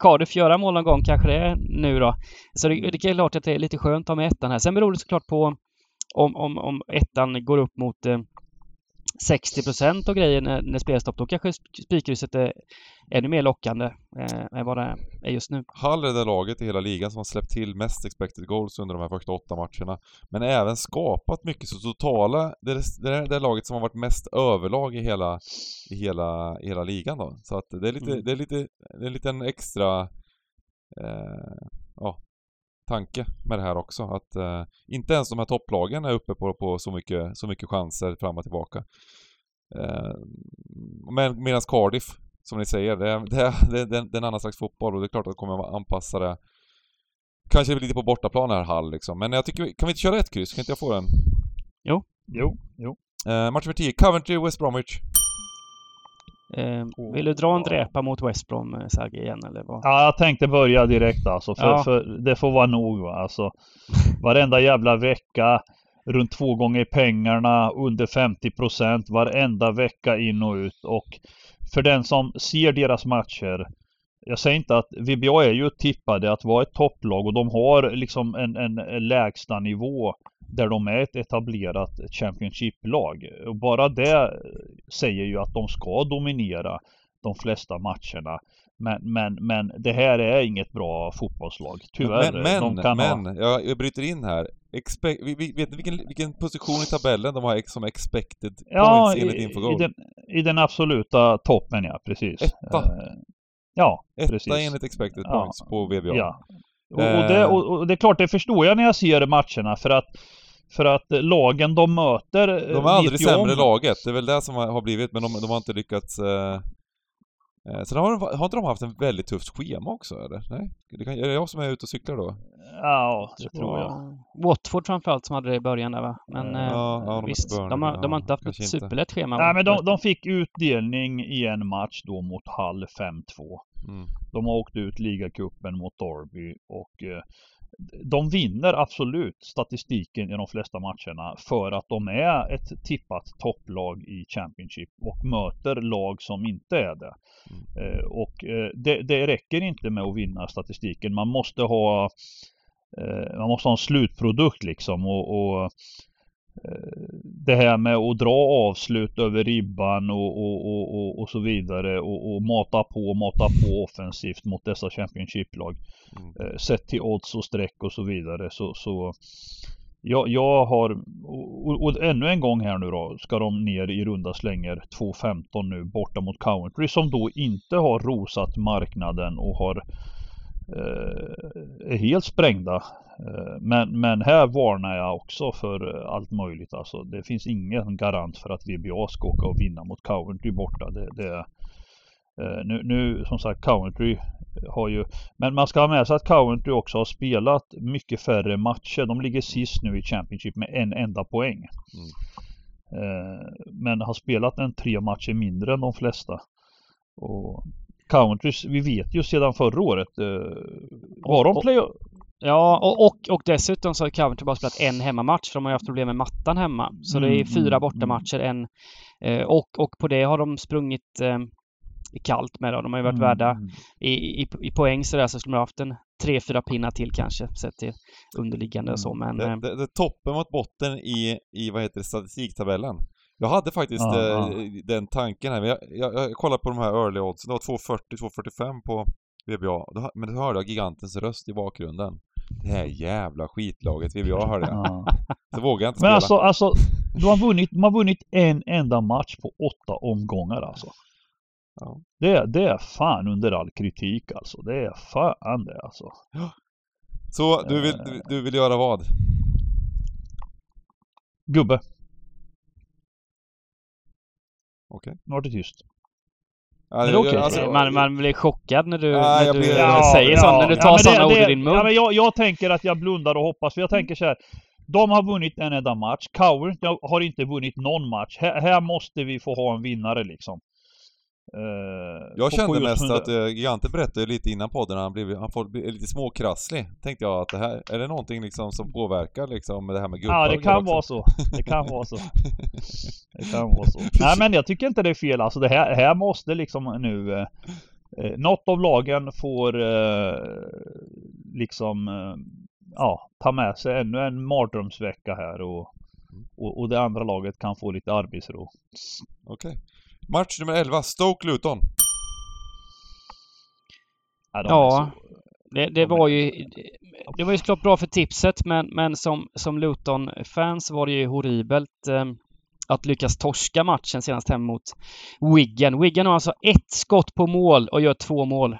Cardiff göra mål någon gång, kanske det är nu då. Så det, det är klart att det är lite skönt att ha med ettan här. Sen beror det såklart på om, om, om ettan går upp mot eh, 60 procent och grejer när, när spelstopp, då kanske spikkrysset är ännu mer lockande eh, än vad det är just nu. Hall är det laget i hela ligan som har släppt till mest expected goals under de här första åtta matcherna. Men även skapat mycket, så totala, det är det, det laget som har varit mest överlag i hela, i hela, i hela ligan då. Så att det är lite, mm. det är lite, det är en liten extra, eh, ja, tanke med det här också. Att eh, inte ens de här topplagen är uppe på, på så, mycket, så mycket chanser fram och tillbaka. Eh, men medan Cardiff, som ni säger, det är, det, det, är, det är en annan slags fotboll och det är klart att de kommer att anpassa det Kanske lite på bortaplan här Hall liksom, men jag tycker, kan vi inte köra ett kryss? Kan inte jag få den? Jo. Jo, jo. Eh, match för 10, Coventry, West Bromwich. Eh, vill du dra en dräpa mot West Brom, eh, Sergej, igen eller vad? Ja, jag tänkte börja direkt alltså. För, ja. för det får vara nog va. Alltså, *laughs* varenda jävla vecka, runt två gånger pengarna, under 50 procent, varenda vecka in och ut. Och för den som ser deras matcher, jag säger inte att VBA är ju tippade att vara ett topplag och de har liksom en, en lägsta nivå där de är ett etablerat Championship-lag. Och bara det säger ju att de ska dominera de flesta matcherna. Men, men, men det här är inget bra fotbollslag, tyvärr. Men, men, de men ha... jag, jag bryter in här. Expect, vet ni vilken, vilken position i tabellen de har som expected ja, points enligt Infogol? I den, I den absoluta toppen, ja. Precis. Etta? Uh, ja, Etta precis. enligt expected points på VBA. Ja. Och, och, det, och, och, det, är klart, det förstår jag när jag ser matcherna för att för att lagen de möter... De är aldrig sämre om... laget, det är väl det som har blivit, men de, de har inte lyckats... Eh... eh sen har, har inte de haft en väldigt tufft schema också eller? Nej? Det kan, är det jag som är ute och cyklar då? Ja, det tror jag. Watford framförallt som hade det i början där va? Men ja, eh, ja, de visst, de har, de har inte haft ett superlätt schema. Nej men de, de fick utdelning i en match då mot Hall 5-2. Mm. De har åkt ut ligacupen mot Derby och eh, de vinner absolut statistiken i de flesta matcherna för att de är ett tippat topplag i Championship och möter lag som inte är det. Mm. Eh, och eh, det, det, räcker inte med att vinna statistiken. Man måste ha eh, man måste ha en slutprodukt liksom och, och det här med att dra avslut över ribban och, och, och, och så vidare och, och, mata på, mata på offensivt mot dessa Championship-lag. Mm. Eh, sett till odds och streck och så vidare så, så jag, jag har, och, och, ännu en gång här nu då, ska de ner i runda slänger 2.15 nu borta mot Country som då inte har rosat marknaden och har eh, är helt sprängda. Eh, men, men här varnar jag också för allt möjligt. Alltså, det finns ingen garant för att VBA ska åka och vinna mot Coventry borta. Det, det, eh, nu, nu som sagt Coventry har ju, men man ska ha med sig att Coventry också har spelat mycket färre matcher. De ligger sist nu i Championship med en enda poäng. Mm. Men har spelat en tre matcher mindre än de flesta. Och countries, vi vet ju sedan förra året. Eh, var de play Ja, och, och, och dessutom så har Coventry bara spelat en hemmamatch för de har ju haft problem med mattan hemma. Så det är Mm, fyra mm, bortamatcher, en... Eh, och, och på det har de sprungit eh, kallt med då. De har ju varit värda Mm. i, i, i poäng sådär så skulle de ha haft en tre, fyra pinnar till kanske sett till underliggande och så men... Det, eh, det, det toppen mot botten i, i vad heter det, statistiktabellen. Jag hade faktiskt Ja, eh, ja. den tanken här, men jag, jag, jag kollade på de här early oddsen, det var 2.40-2.45 på VBA, Då- men då hörde jag gigantens röst i bakgrunden. Det här jävla skitlaget VBA hörde jag. Ja. Så vågade jag inte Men spela. alltså, alltså de, har vunnit, de har vunnit en enda match på åtta omgångar alltså. Ja. Det, det är fan under all kritik alltså. Det är fan det alltså. Så du vill, eh. du, du vill göra vad? Gubbe, Okej. nu vart det tyst. Ja, det okej. alltså, man, man blir chockad när du, Ja, när du blir- eh, säger sånt, när du tar det- sådana ord det- i din mun. Ja, men jag, jag tänker att jag blundar och hoppas. För jag tänker så här. De har vunnit en enda match. Coward har inte vunnit någon match. Här, här måste vi få ha en vinnare liksom. Eh, Jag kände mest 100 att uh, Giganten berättade lite innan podden, han, blev, han får lite småkrasslig. Tänkte jag att det här, är det någonting liksom som påverkar liksom med det här med gubbar Ja, det kan också? vara så. Det kan vara så. *laughs* Det kan vara så. Nej, men jag tycker inte det är fel. Alltså det här, här måste liksom nu eh, eh, något av lagen får eh, liksom eh, ja, ta med sig ännu en mardrömsvecka här och, och, och det andra laget kan få lite arbetsro. Okej. Match nummer 11, Stoke-Luton. Ja, de Ja. Det, det var ju det var ju såklart bra för tipset men, men som, som Luton-fans var det ju horribelt eh, att lyckas torska matchen senast hem mot Wigan. Wigan har alltså ett skott på mål och gör två mål. Eh,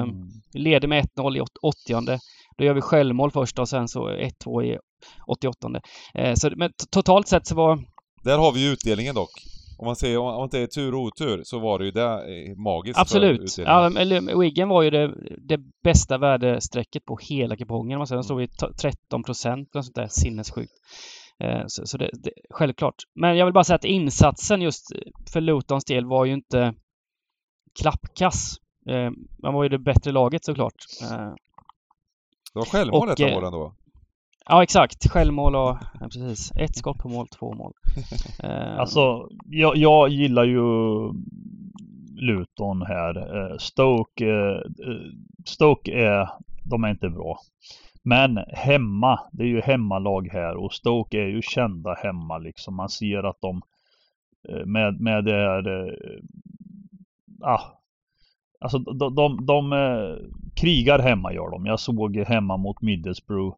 Mm. leder med 1-0 i åt- 80 Då gör vi självmål först och sen så 1-2 i 88 eh, så, Men totalt sett så var Där har vi ju utdelningen dock. Om man säger, om man inte är tur och otur, så var det ju det eh, magiskt Absolut. Ja, eller Wigan var ju det, det bästa värdestrecket på hela kupongen. man säger. Den stod i t- 13 procent och sånt där sinnessjukt. Eh, Så, så det, det, självklart. Men jag vill bara säga att insatsen just för Lutons del var ju inte klappkass. Eh, Man var ju det bättre laget såklart. Det var självmål och, ett av eh, målen då. Ja exakt, självmål och ja, precis. Ett skott på mål, två mål. *laughs* Eh, Alltså, jag, jag gillar ju Luton här. Eh, Stoke, eh, Stoke är, de är inte bra. Men hemma, det är ju hemmalag här och Stoke är ju kända hemma liksom. Man ser att de med, med det här, ah, alltså de, de, de krigar hemma gör de. Jag såg hemma mot Middlesbrough.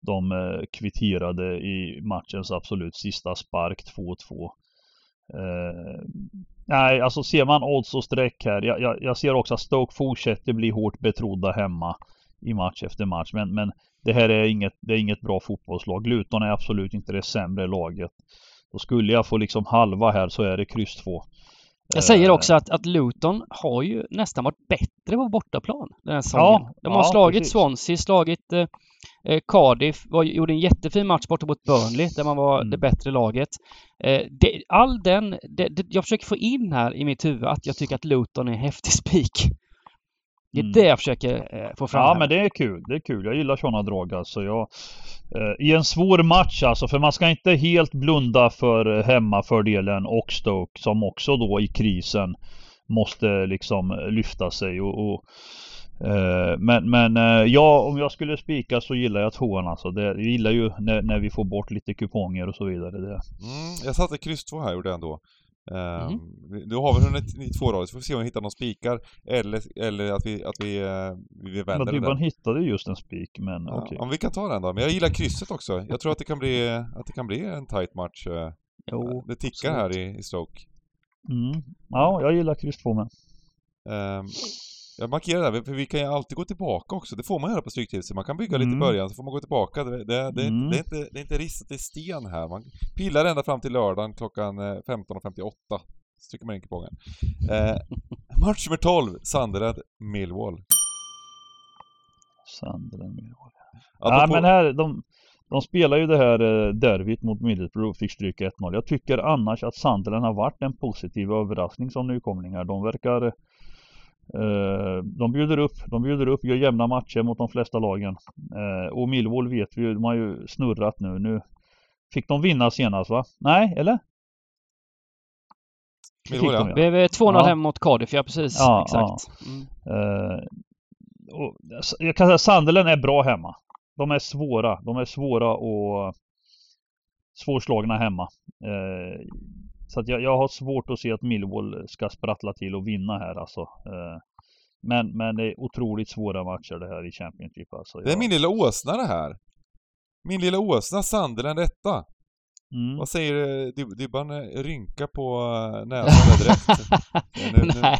De eh, kvitterade i matchens absolut sista spark 2-2. Eh, nej, alltså ser man odds och streck här. Jag, jag, jag ser också att Stoke fortsätter bli hårt betrodda hemma i match efter match. Men, men det här är inget, det är inget bra fotbollslag. Luton är absolut inte det sämre laget. Då skulle jag få liksom halva här så är det kryss 2. Jag säger också att, att Luton har ju nästan varit bättre på bortaplan den här säsongen. Ja, De har ja, slagit precis. Swansea, slagit eh, eh, Cardiff, var, gjorde en jättefin match borta mot Burnley där man var Mm. det bättre laget. Eh, det, all den, det, det, jag försöker få in här i mitt huvud att jag tycker att Luton är en häftig spik. Det är Mm. det jag försöker eh, få fram Ja här. men det är kul, det är kul. Jag gillar sådana drag alltså. Jag, eh, I en svår match alltså, för man ska inte helt blunda för eh, hemmafördelen och Stoke som också då i krisen måste liksom lyfta sig och, och eh, men, men eh, ja, om jag skulle spika så gillar jag tvåan alltså. Det, jag gillar ju när, när vi får bort lite kuponger och så vidare. Det. Mm, jag satte kryss 2 här, gjorde jag ändå. Um, Mhm. Nu har vi hunnit i två rader, så får vi se om vi hittar någon spikar eller, eller att vi, att vi, eh, vi Men vänder Dybban där. hittade just en spik men Ja, okej. Om vi kan ta den då. Men jag gillar krysset också. Jag tror att det kan bli, att det kan bli en tight match. eh. Jo, Det tickar här i, i Stoke. Mm. Ja, jag gillar kryss 2 med. Ehm, jag markerar det, för vi kan ju alltid gå tillbaka också. Det får man göra på Stryktipset. Man kan bygga lite i Mm. början, så får man gå tillbaka. Det, det, det, är, Mm. inte, det, är, inte, det är inte ristat i sten här. Man pillar ända fram till lördagen klockan eh, 15.58. Så trycker man in kupongen. Eh, *laughs* match nummer 12, Sunderland, Millwall. Sunderland Millwall. Ja men här, de, de spelar ju det här eh, derbyt mot Middlesbrough, fick stryk 1-0. Jag tycker annars att Sunderland har varit en positiv överraskning som nykomlingar. De verkar Eh, de bjuder upp, de bjuder upp, gör jämna matcher mot de flesta lagen. Eh, och Millwall vet vi ju, de har ju snurrat nu. Nu fick de vinna senast va? Nej, eller? Millwall, ja. Blev eh, 2-0 Ja. hem mot Cardiff, ja precis. Ja, Exakt. Mm. Eh, och jag kan säga Sunderland är bra hemma. De är svåra. De är svåra och svårslagna hemma. Eh, så att jag, jag har svårt att se att Millwall ska sprattla till och vinna här alltså. Eh, men, men det är otroligt svåra matcher det här i Championship alltså. Det är min lilla åsna det här. Min lilla åsna, Sunderland etta. Mm. Vad säger du? Dib- Dibban eh, rynka på eh, näsan direkt. *laughs* Nu- nu- Nej.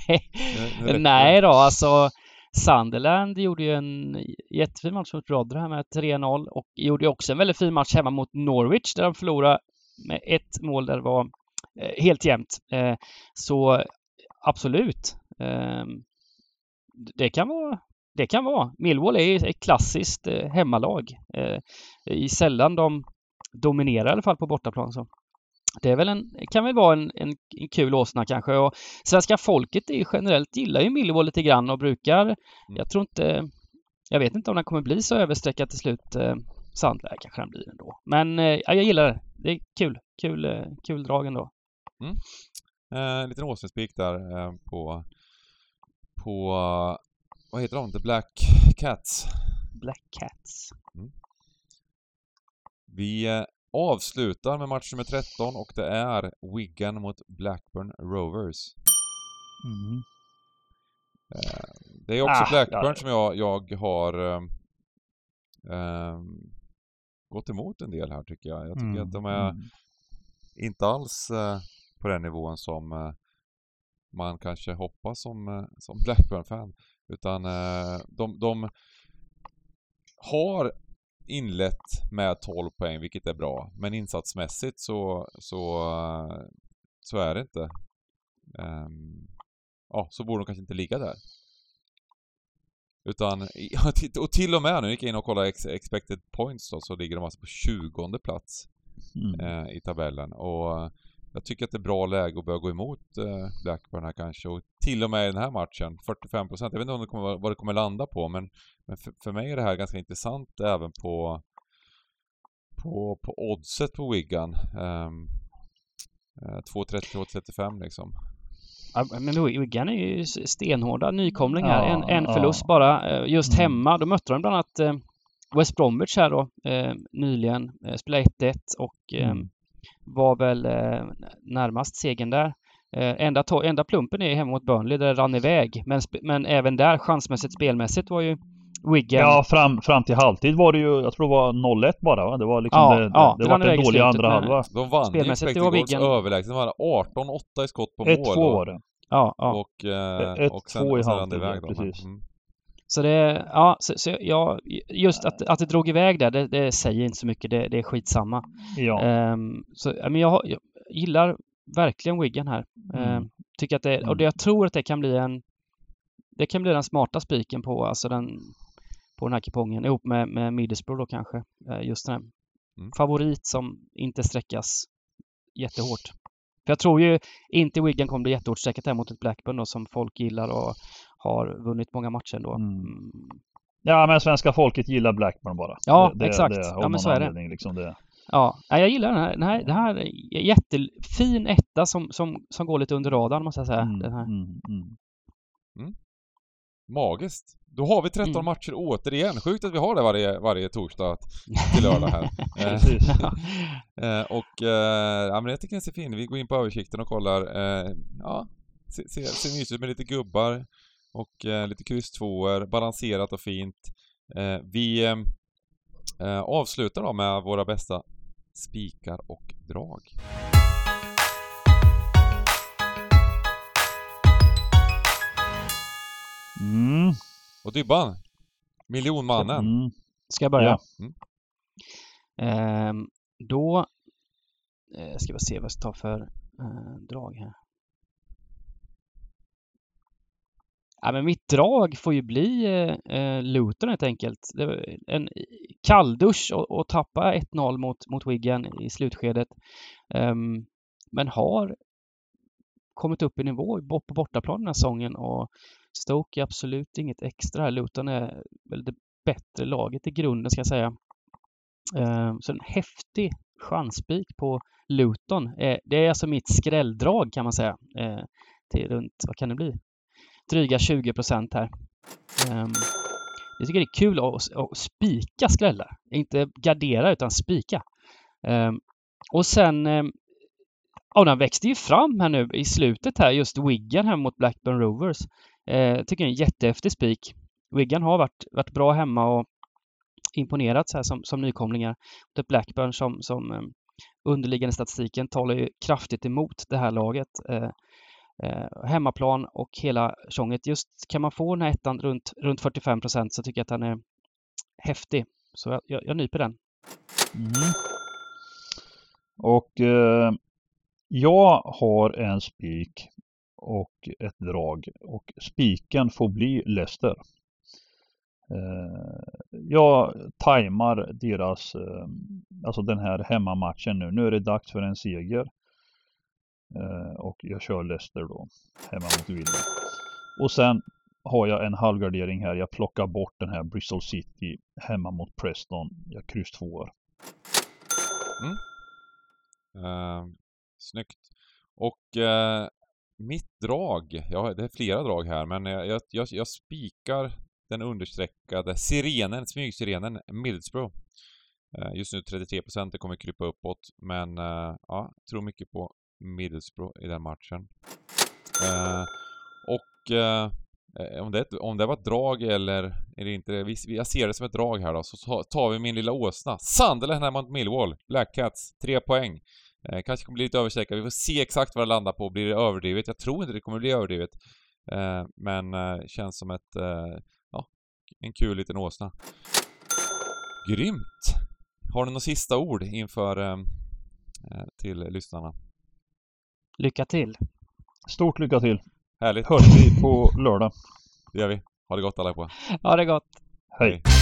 nu- nu Nej det. då, alltså Sunderland gjorde ju en jättefin match mot Rotherham här med 3-0 och gjorde ju också en väldigt fin match hemma mot Norwich där de förlorade med ett mål där det var helt jämnt. Eh, så absolut. Eh, det kan vara det kan vara. Millwall är ett klassiskt eh, hemmalag. Eh, i sällan de dominerar i alla fall på bortaplan. Så. Det är väl en, kan väl vara en, en, en kul åsna kanske. Och svenska folket är generellt gillar ju Millwall lite grann och brukar, jag tror inte, jag vet inte om den kommer bli så överstreckad till slut. Eh, Sandberg kanske den blir ändå. Men eh, ja, jag gillar det. Det är kul. Kul, eh, kul drag ändå. Eh, en liten åsnespik där eh, på... På... vad heter de? The Black Cats. Black Cats. Vi eh, avslutar med match nummer 13 och det är Wigan mot Blackburn Rovers. Mm. Eh, det är också Ah, Blackburn ja. som jag, jag har eh, gått emot en del här tycker jag. Jag tycker Mm, att de är mm. inte alls eh, på den nivån som eh, man kanske hoppas som, eh, som *laughs* Blackburn-fan. Utan eh, de, de har inlett med 12 poäng, vilket är bra. Men insatsmässigt så, så, så är det inte. Ehm, ja, så borde de kanske inte ligga där. Utan, *laughs* och till och med nu gick jag in och kollade ex- expected points då, så ligger de alltså på 20 plats Mm. eh, i tabellen. Och jag tycker att det är bra läge att börja gå emot eh, Blackburn här kanske. Och till och med i den här matchen, 45% Jag vet inte om det kommer, vad det kommer landa på, men, men för, för mig är det här ganska intressant även på på, på oddset på Wigan. Um, 2.30-2.35 liksom. Ja, men Wigan är ju stenhårda nykomling här. Ja, en, en ja. förlust bara. Eh, Just Mm. hemma, då mötte de bland annat eh, West Bromwich här då eh, nyligen. Eh, spelade 1-1 och eh, Mm. Var väl eh, närmast segern där. Eh, enda, to- enda plumpen är hemma mot Burnley där det rann iväg. Men, sp- men även där chansmässigt spelmässigt var ju Wigan Ja, fram, fram till halvtid var det ju, jag tror det var 0-1 bara va? Det var liksom Ja, det, det, ja, det, det var rann iväg en i dålig slutet, andra men- halva. De vann ju Wigan. överlägset. De hade 18-8 i skott på 1-2 mål. var det. Ja, ja. Och, eh, Ett, och sen, två i halvtid, precis. Mm. Så det, ja, så, så jag, just att, att det drog iväg där, det, det säger inte så mycket. Det, det är skitsamma. Ja. Ehm, så, ja, men jag, jag gillar verkligen Wigan här. Mm. Ehm, tycker att det, och det, jag tror att det kan bli en det kan bli den smarta spiken på, alltså den, på den här kupongen ihop med, med Middlesbrough då kanske. Eh, Just den här Mm. favorit som inte sträckas jättehårt. För jag tror ju inte Wigan kommer bli jättehårt sträckat här mot ett Blackburn då som folk gillar och har vunnit många matcher ändå. Mm. Mm. ja, men svenska folket gillar Blackburn bara. Ja, det, exakt. Det, Ja, men så är det. Liksom det. Ja, nej, jag gillar den här. Den här, den här är jättefin etta som, som, som går lite under radarn måste jag säga. Mm, Den här. mm, mm. Magiskt. Då har vi 13 Mm. matcher återigen. Sjukt att vi har det varje, varje torsdag *laughs* till lördag här. *laughs* Eh, Precis. *laughs* Eh, och eh, ja, men jag tycker den ser fin Vi går in på översikten och kollar. Eh, ja, ser, ser, ser mysigt ut med lite gubbar och eh, lite krysstvåor, balanserat och fint. Eh, vi eh, avslutar då med våra bästa spikar och drag. Mm. Och Dybban, miljonmannen. Mm. Ska jag börja? Ja. Mm. Ehm, då eh, ska vi se vad jag ska ta för eh, drag här. Ja, men mitt drag får ju bli eh, eh Luton helt enkelt. Det var en kalldusch och, och tappa 1-0 mot, mot Wigan i slutskedet. Um, men har kommit upp i nivå på bortaplan den här säsongen och Stoke är absolut inget extra här. Luton är väl det bättre laget i grunden ska jag säga. Um, så en häftig chansspik på Luton. Eh, det är alltså mitt skrälldrag kan man säga. Eh, till runt, vad kan det bli? Dryga 20 procent här. Ehm, jag tycker det är kul att, att spika skrällar. Inte gardera utan spika. Ehm, och sen ehm, Ja, den växte ju fram här nu i slutet här, just Wiggan här mot Blackburn Rovers. Eh, tycker det är en jättehäftig spik. Wiggan har varit, varit bra hemma och imponerat så här som, som nykomlingar. Det Blackburn som, som um, underliggande statistiken talar ju kraftigt emot det här laget. Eh, eh, hemmaplan och hela tjonget. Just kan man få den här ettan runt, runt 45 procent så tycker jag att den är häftig. Så jag, jag, jag nyper den. Mm. Och eh, jag har en spik och ett drag och spiken får bli Leicester. Eh, jag tajmar deras, eh, alltså den här hemmamatchen nu. Nu är det dags för en seger. Eh, och jag kör Leicester då, hemma mot Villa. Och sen har jag en halvgardering här. Jag plockar bort den här Bristol City hemma mot Preston. Jag kryss tvåor. Mm. Uh, snyggt. Och uh, mitt drag, ja det är flera drag här men jag, jag, jag spikar den understreckade sirenen, smygsirenen Middlesbrough. Uh, just nu 33% det kommer krypa uppåt men ja, tror mycket på Middlesbrough i den matchen. Eh, och eh, om det, om det var ett drag eller är det inte det? Jag ser det som ett drag här då, så tar vi min lilla åsna. Sunderland hemma mot Millwall. Black Cats, tre poäng. Eh, kanske kommer bli lite överstreckat, Vi får se exakt vad det landar på. Blir det överdrivet? Jag tror inte det kommer bli överdrivet. Eh, men eh, känns som ett, eh, ja, en kul liten åsna. Grymt! Har du några sista ord inför eh, eh till lyssnarna? Lycka till! Stort lycka till! Härligt! Hörs vi på lördag! Det gör vi. Ha det gott allihopa! Ha det gott! Hej. Hej.